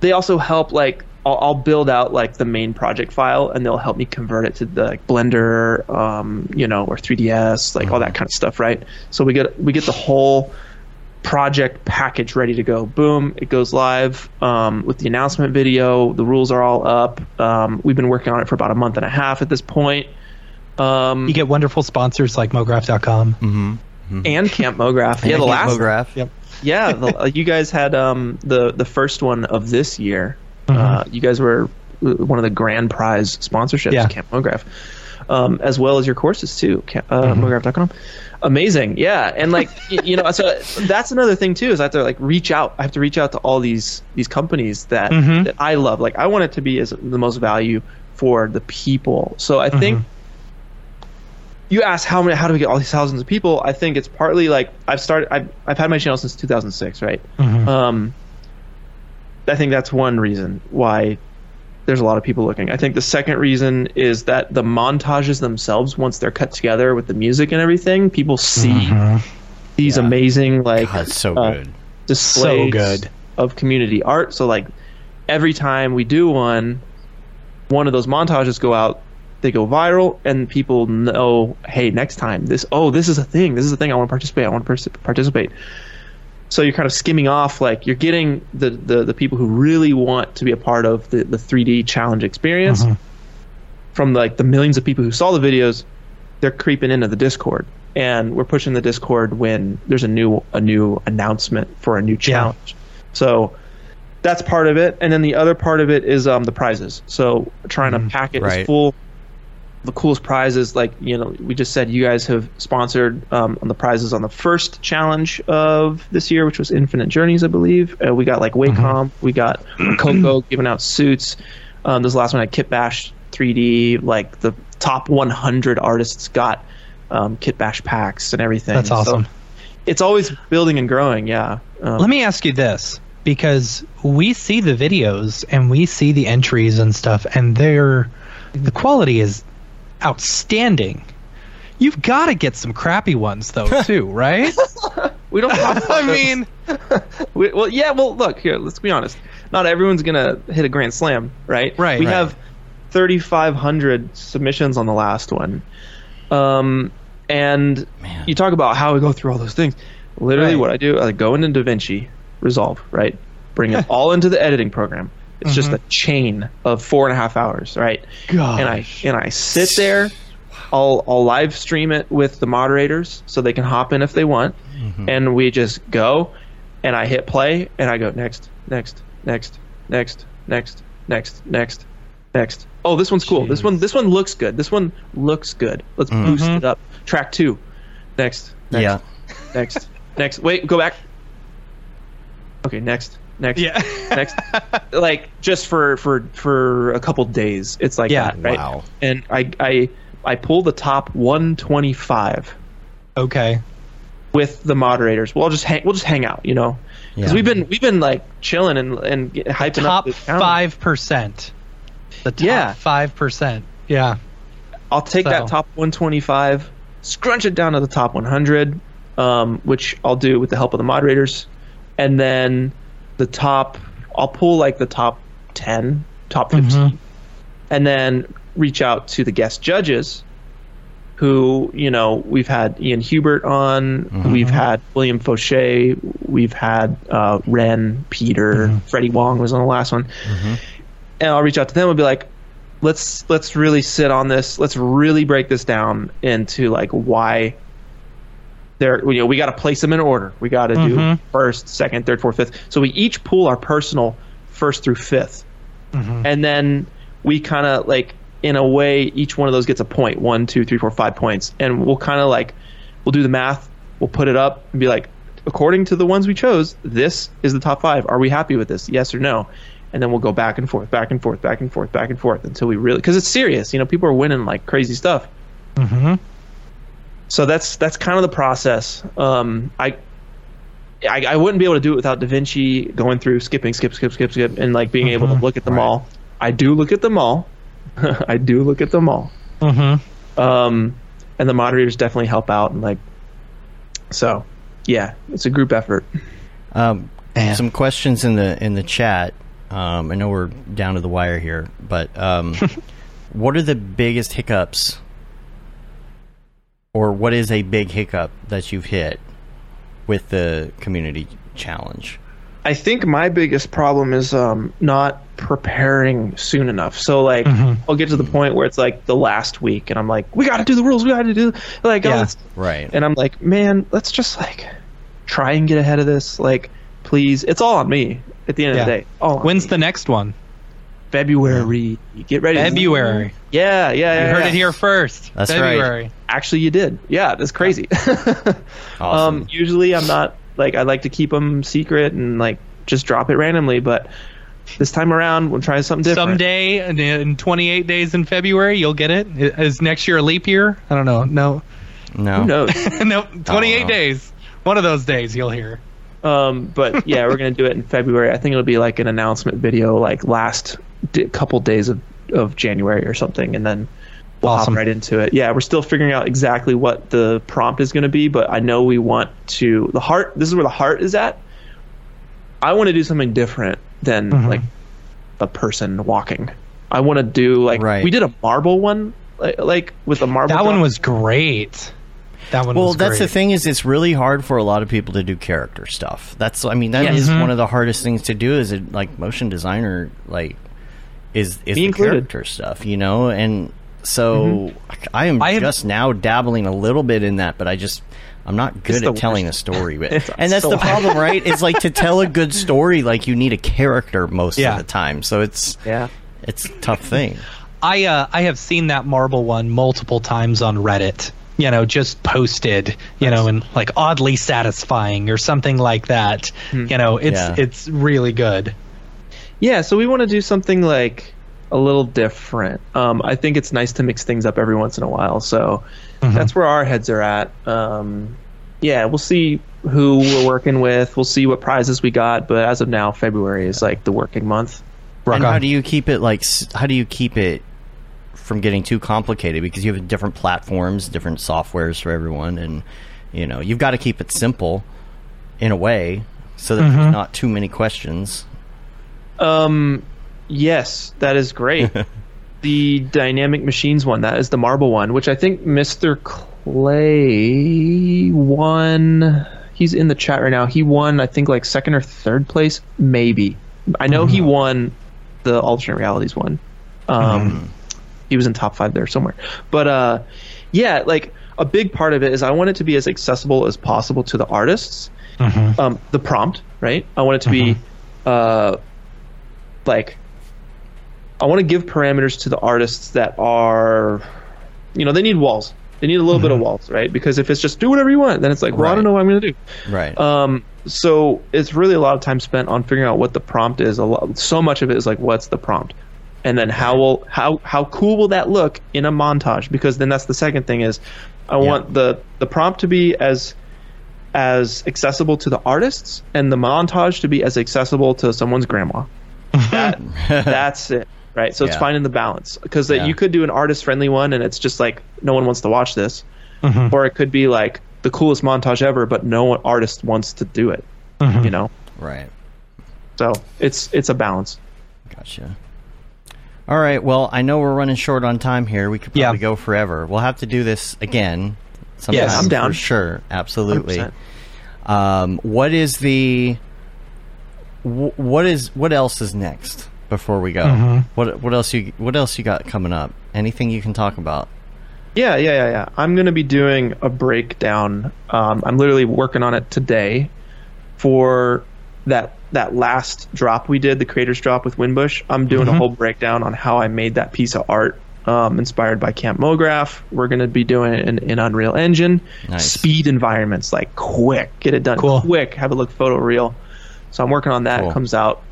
they also help like I'll, I'll build out like the main project file and they'll help me convert it to the like, blender um, you know or 3ds like all that kind of stuff right? So we get we get the whole project package ready to go. Boom it goes live um, with the announcement video. The rules are all up. Um, we've been working on it for about a month and a half at this point. Um, You get wonderful sponsors like Mograph.com. and camp mograph. Yeah the Camp last Mograph. Yep. yeah, the, you guys had um, the the first one of this year. Uh, you guys were uh, one of the grand prize sponsorships, Yeah. Camp Mograph, um, as well as your courses too, uh, Mograph.com. Amazing, yeah, and like (laughs) y- you know, so that's another thing too is I have to like reach out. I have to reach out to all these these companies that that I love. Like I want it to be as the most value for the people. So I think you ask how many how do we get all these thousands of people i think it's partly like i've started i've, I've had my channel since 2006 right um i think that's one reason why there's a lot of people looking i think the second reason is that the montages themselves once they're cut together with the music and everything people see these amazing like God, so uh, good. displays So good. of community art. So like every time we do one, one of those montages go out, they go viral, and people know, hey, next time this, oh, this is a thing. This is a thing. I want to participate. I want to participate. So you're kind of skimming off, like you're getting the, the, the people who really want to be a part of the, the 3D challenge experience from like the millions of people who saw the videos. They're creeping into the Discord, and we're pushing the Discord when there's a new a new announcement for a new challenge. So that's part of it, and then the other part of it is um, the prizes. So trying to pack it right. as full. The coolest prizes, like you know, we just said you guys have sponsored um, on the prizes on the first challenge of this year, which was Infinite Journeys, I believe. Uh, we got like Wacom, we got (clears throat) Rokoko giving out suits. Um, this last one had Kit Bash 3D, like the top 100 artists got um, Kit Bash packs and everything. That's So awesome. it's always building and growing, yeah. Um, Let me ask you this because we see the videos and we see the entries and stuff, and they're the quality is outstanding. You've got to get some crappy ones though, (laughs) too, right? we don't have (laughs) I mean, (laughs) we, well, yeah. Well, look here. Let's be honest. Not everyone's gonna hit a grand slam, right? Right, We right. have 3,500 submissions on the last one, um, and Man. you talk about how we go through all those things. Literally, Right. what I do, I go into DaVinci Resolve, right? Bring it all into the editing program. It's just mm-hmm. a chain of four and a half hours, right? Gosh. And I and I sit there. I'll I'll live stream it with the moderators so they can hop in if they want, mm-hmm. and we just go, and I hit play and I go next, next, next, next, next, next, next, next. Oh, this one's cool. This one this one looks good. This one looks good. Let's mm-hmm. boost it up. Track two, next, next, Yeah. next, next. Wait, go back. Okay, next, next, Yeah. next. (laughs) Like just for for for a couple days, it's like Yeah. that, right? Wow. And I I I pull the top 125 okay. with the moderators. We'll just hang. We'll just hang out, you know, because Yeah. we've been we've been like chilling and and get- hyping Top up. this challenge. five percent. The top Yeah. five percent. Yeah. I'll take So- that top 125, scrunch it down to the top 100, um, which I'll do with the help of the moderators, and then the top. I'll pull like the top 10, top 15, mm-hmm. and then reach out to the guest judges, who you know we've had Ian Hubert on, mm-hmm. we've had William Faucher, we've had uh, Ren, Peter, mm-hmm. Freddie Wong was on the last one, and I'll reach out to them and be like, let's let's really sit on this. Let's really break this down into like why they're you know we got to place them in order. We got to do first, second, third, fourth, fifth. So we each pull our personal first through 5th and then we kind of like in a way each one of those gets a point one, two, three, four, five points, and we'll kind of like we'll do the math. We'll put it up and be like, according to the ones we chose, this is the top five. Are we happy with this? Yes or no? And then we'll go back and forth, back and forth, back and forth, back and forth until we really because it's serious. You know, people are winning like crazy stuff. Mm-hmm. So that's that's kind of the process. Um, I, I I wouldn't be able to do it without Da Vinci going through skipping, skip, skip, skip, skip, and like being able to look at them all. I do look at them all. (laughs) I do look at them all. Mm-hmm. Um, and the moderators definitely help out and like. So, yeah, it's a group effort. Um, Man. some questions in the in the chat. Um, I know we're down to the wire here, but um, (laughs) what are the biggest hiccups, or what is a big hiccup that you've hit with the community challenge? I think my biggest problem is um, not preparing soon enough. So like, I'll get to the point where it's like the last week, and I'm like, we got to do the rules. We got to do like, oh, Yeah. let's- Right. and I'm like, man, let's just like try and get ahead of this. Like, please, it's all on me at the end of the day. All on When's me. the next one? February? Get ready. February. Yeah, yeah, yeah. You heard yeah. it here first. That's right. Actually, you did. Yeah, that's crazy. (laughs) Awesome. Um, usually, I'm not like I like to keep them secret and like just drop it randomly, but this time around, we'll try something different. Someday in- in 28 days in February, you'll get it. Is next year a leap year? I don't know. No, no. Who knows? (laughs) no. 28 know. days. One of those days you'll hear. Um, but yeah, we're gonna do it in February. I think it'll be like an announcement video, like last d- couple days of, of January or something, and then we'll Awesome. hop right into it. Yeah, we're still figuring out exactly what the prompt is gonna be, but I know we want to the heart. This is where the heart is at. I want to do something different than Mm-hmm. like a person walking. I want to do like Right. we did a marble one, like, like with a marble. That one was great. That one Well, was that's the thing is it's really hard for a lot of people to do character stuff. That's I mean that is Yes. Mm-hmm. one of the hardest things to do is it like motion designer like is is Me the included. character stuff, you know? And so I am Mm-hmm. I have- just now dabbling a little bit in that, but I just I'm not good at telling worst. a story. But, (laughs) It's and that's so the problem, right? It's like to tell a good (laughs) story, like you need a character most Yeah. of the time. So it's yeah. it's a tough thing. I uh, I have seen that marble one multiple times on Reddit. You know, just posted. You know, and like oddly satisfying or something like that. You know, it's Yeah. it's really good. Yeah, so we want to do something like a little different. Um, I think it's nice to mix things up every once in a while. So that's where our heads are at. Um, yeah, we'll see who we're working with. We'll see what prizes we got. But as of now, February is like the working month. Rock and on. how do you keep it like? How do you keep it from getting too complicated? Because you have different platforms, different softwares for everyone, and you know you've got to keep it simple in a way so that there's not too many questions. Um, yes, that is great. (laughs) the dynamic machines one, that is the marble one, which I think Mr. Clay won. He's in the chat right now. He won, I think, like second or third place, maybe. I know he won the alternate realities one. Um, he was in top five there somewhere. But uh, yeah, like a big part of it is I want it to be as accessible as possible to the artists. Um, the prompt, right? I want it to be uh, like I want to give parameters to the artists that are, you know, they need walls. They need a little bit of walls, right? Because if it's just do whatever you want, then it's like, well, I don't know what I'm going to do. Right. Um, so it's really a lot of time spent on figuring out what the prompt is. A lot, so much of it is like, what's the prompt, and then how will how how cool will that look in a montage? Because then that's the second thing is, I want the the prompt to be as as accessible to the artists, and the montage to be as accessible to someone's grandma. That (laughs) that's it. right? So it's finding the balance because Yeah. you could do an artist friendly one and it's just like no one wants to watch this, Mm-hmm. or it could be like the coolest montage ever, but no artist wants to do it. Mm-hmm. You know, Right. so it's it's a balance. Gotcha. All right. Well, I know we're running short on time here. We could probably Yeah. go forever. We'll have to do this again. Sometime Yes. I'm down. for sure. Absolutely. Um, what is the wh- what is what else is next before we go? Mm-hmm. What what else you what else you got coming up? Anything you can talk about? Yeah, yeah, yeah, yeah. I'm going to be doing a breakdown. Um, I'm literally working on it today for that that last drop we did, the creators drop with Winbush. I'm doing Mm-hmm. a whole breakdown on how I made that piece of art um, inspired by Camp MoGraph. We're going to be doing it in, in Unreal Engine. Nice. Speed environments, like quick, get it done Cool. quick, have it look photo real. So I'm working on that. Cool. It comes out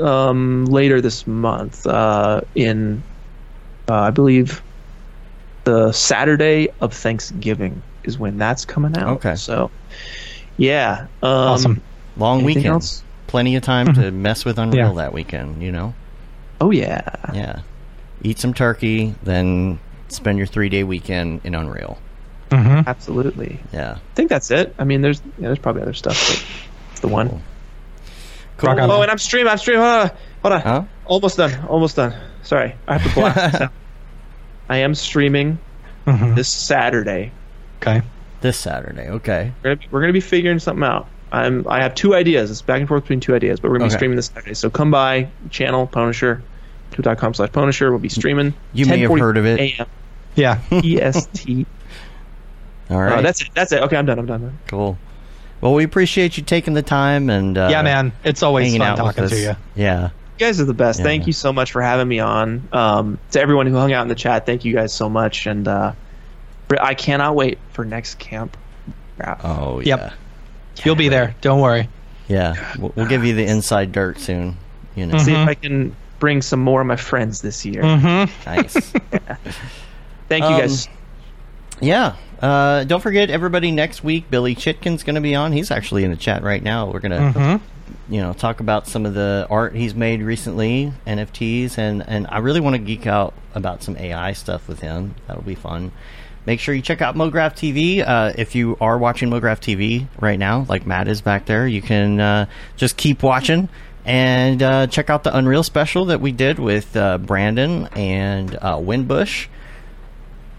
um, later this month uh, in, uh, I believe, the Saturday of Thanksgiving is when that's coming out. Okay. So, yeah. Um, Awesome. Long Anything weekend. else? Plenty of time to mm-hmm. mess with Unreal Yeah. that weekend. You know. Oh yeah. Yeah. Eat some turkey, then spend your three day weekend in Unreal. Mm-hmm. Absolutely. Yeah. I think that's it. I mean, there's yeah, there's probably other stuff, but it's the one. Cool. Rock. Oh, and I'm streaming. I'm streaming. Hold ah, on. Hold on. Huh? Almost done. Almost done. Sorry, I have to blast this. I am streaming Mhm. this Saturday. Okay. This Saturday. Okay. We're gonna, be, we're gonna be figuring something out. I'm I have two ideas. It's back and forth between two ideas, but we're gonna Okay. be streaming this Saturday. So come by channel Pwnisher, twitter.com slash Pwnisher. We'll be streaming. You may have 10:40 heard of it. AM Yeah. EST. (laughs) All right. Uh, that's it. That's it. Okay, I'm done. I'm done. cool. Well, we appreciate you taking the time and uh, yeah, man. It's always hanging fun out talking to you. Yeah. You guys are the best. Yeah. Thank you so much for having me on. Um, to everyone who hung out in the chat, thank you guys so much. And uh, I cannot wait for next camp. Wrap. Oh Yep. Yeah. You'll be there. Don't worry. Yeah. We'll, we'll give you the inside dirt soon. You know. See if I can bring some more of my friends this year. Mm-hmm. Nice. (laughs) Thank you Um, guys. Yeah. Uh, don't forget, everybody. Next week, Billy Chitkin's going to be on. He's actually in the chat right now. We're going to, Mm-hmm. you know, talk about some of the art he's made recently, NFTs, and and I really want to geek out about some AI stuff with him. That'll be fun. Make sure you check out MoGraph TV. Uh, if you are watching MoGraph TV right now, like Matt is back there, you can uh, just keep watching and uh, check out the Unreal special that we did with uh, Brandon and uh, Winbush.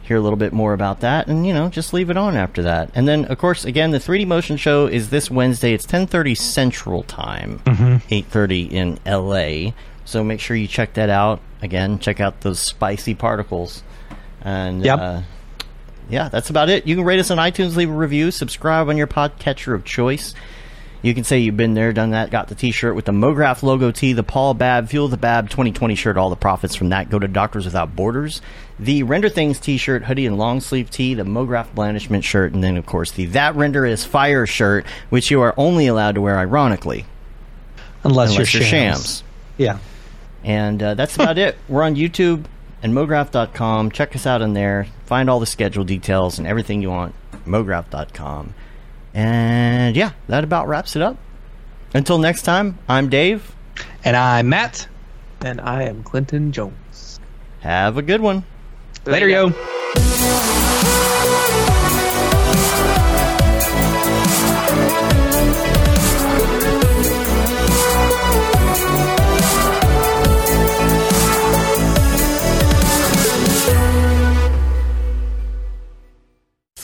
Hear a little bit more about that and you know just leave it on after that. And then of course again the 3d motion show is this wednesday. It's 10.30 central time 8.30 in la so make sure you check that out. Again check out those spicy particles. And Yep. uh, yeah that's about it you can rate us on itunes leave a review subscribe on your podcatcher of choice you can say you've been there, done that, got the t-shirt with the MoGraph logo tee, the Paul Babb, Fuel the Babb 2020 shirt, all the profits from that go to Doctors Without Borders, the Render Things t-shirt, hoodie and long sleeve tee, the MoGraph blandishment shirt, and then of course the That Render is Fire shirt, which you are only allowed to wear ironically, Unless, unless you're you're shams. shams. Yeah. And uh, that's about it. We're on YouTube and MoGraph.com. Check us out in there. Find all the schedule details and everything you want. MoGraph.com. And yeah, that about wraps it up. Until next time, I'm Dave. And I'm Matt. And I am Clinton Jones. Have a good one. Later, yo.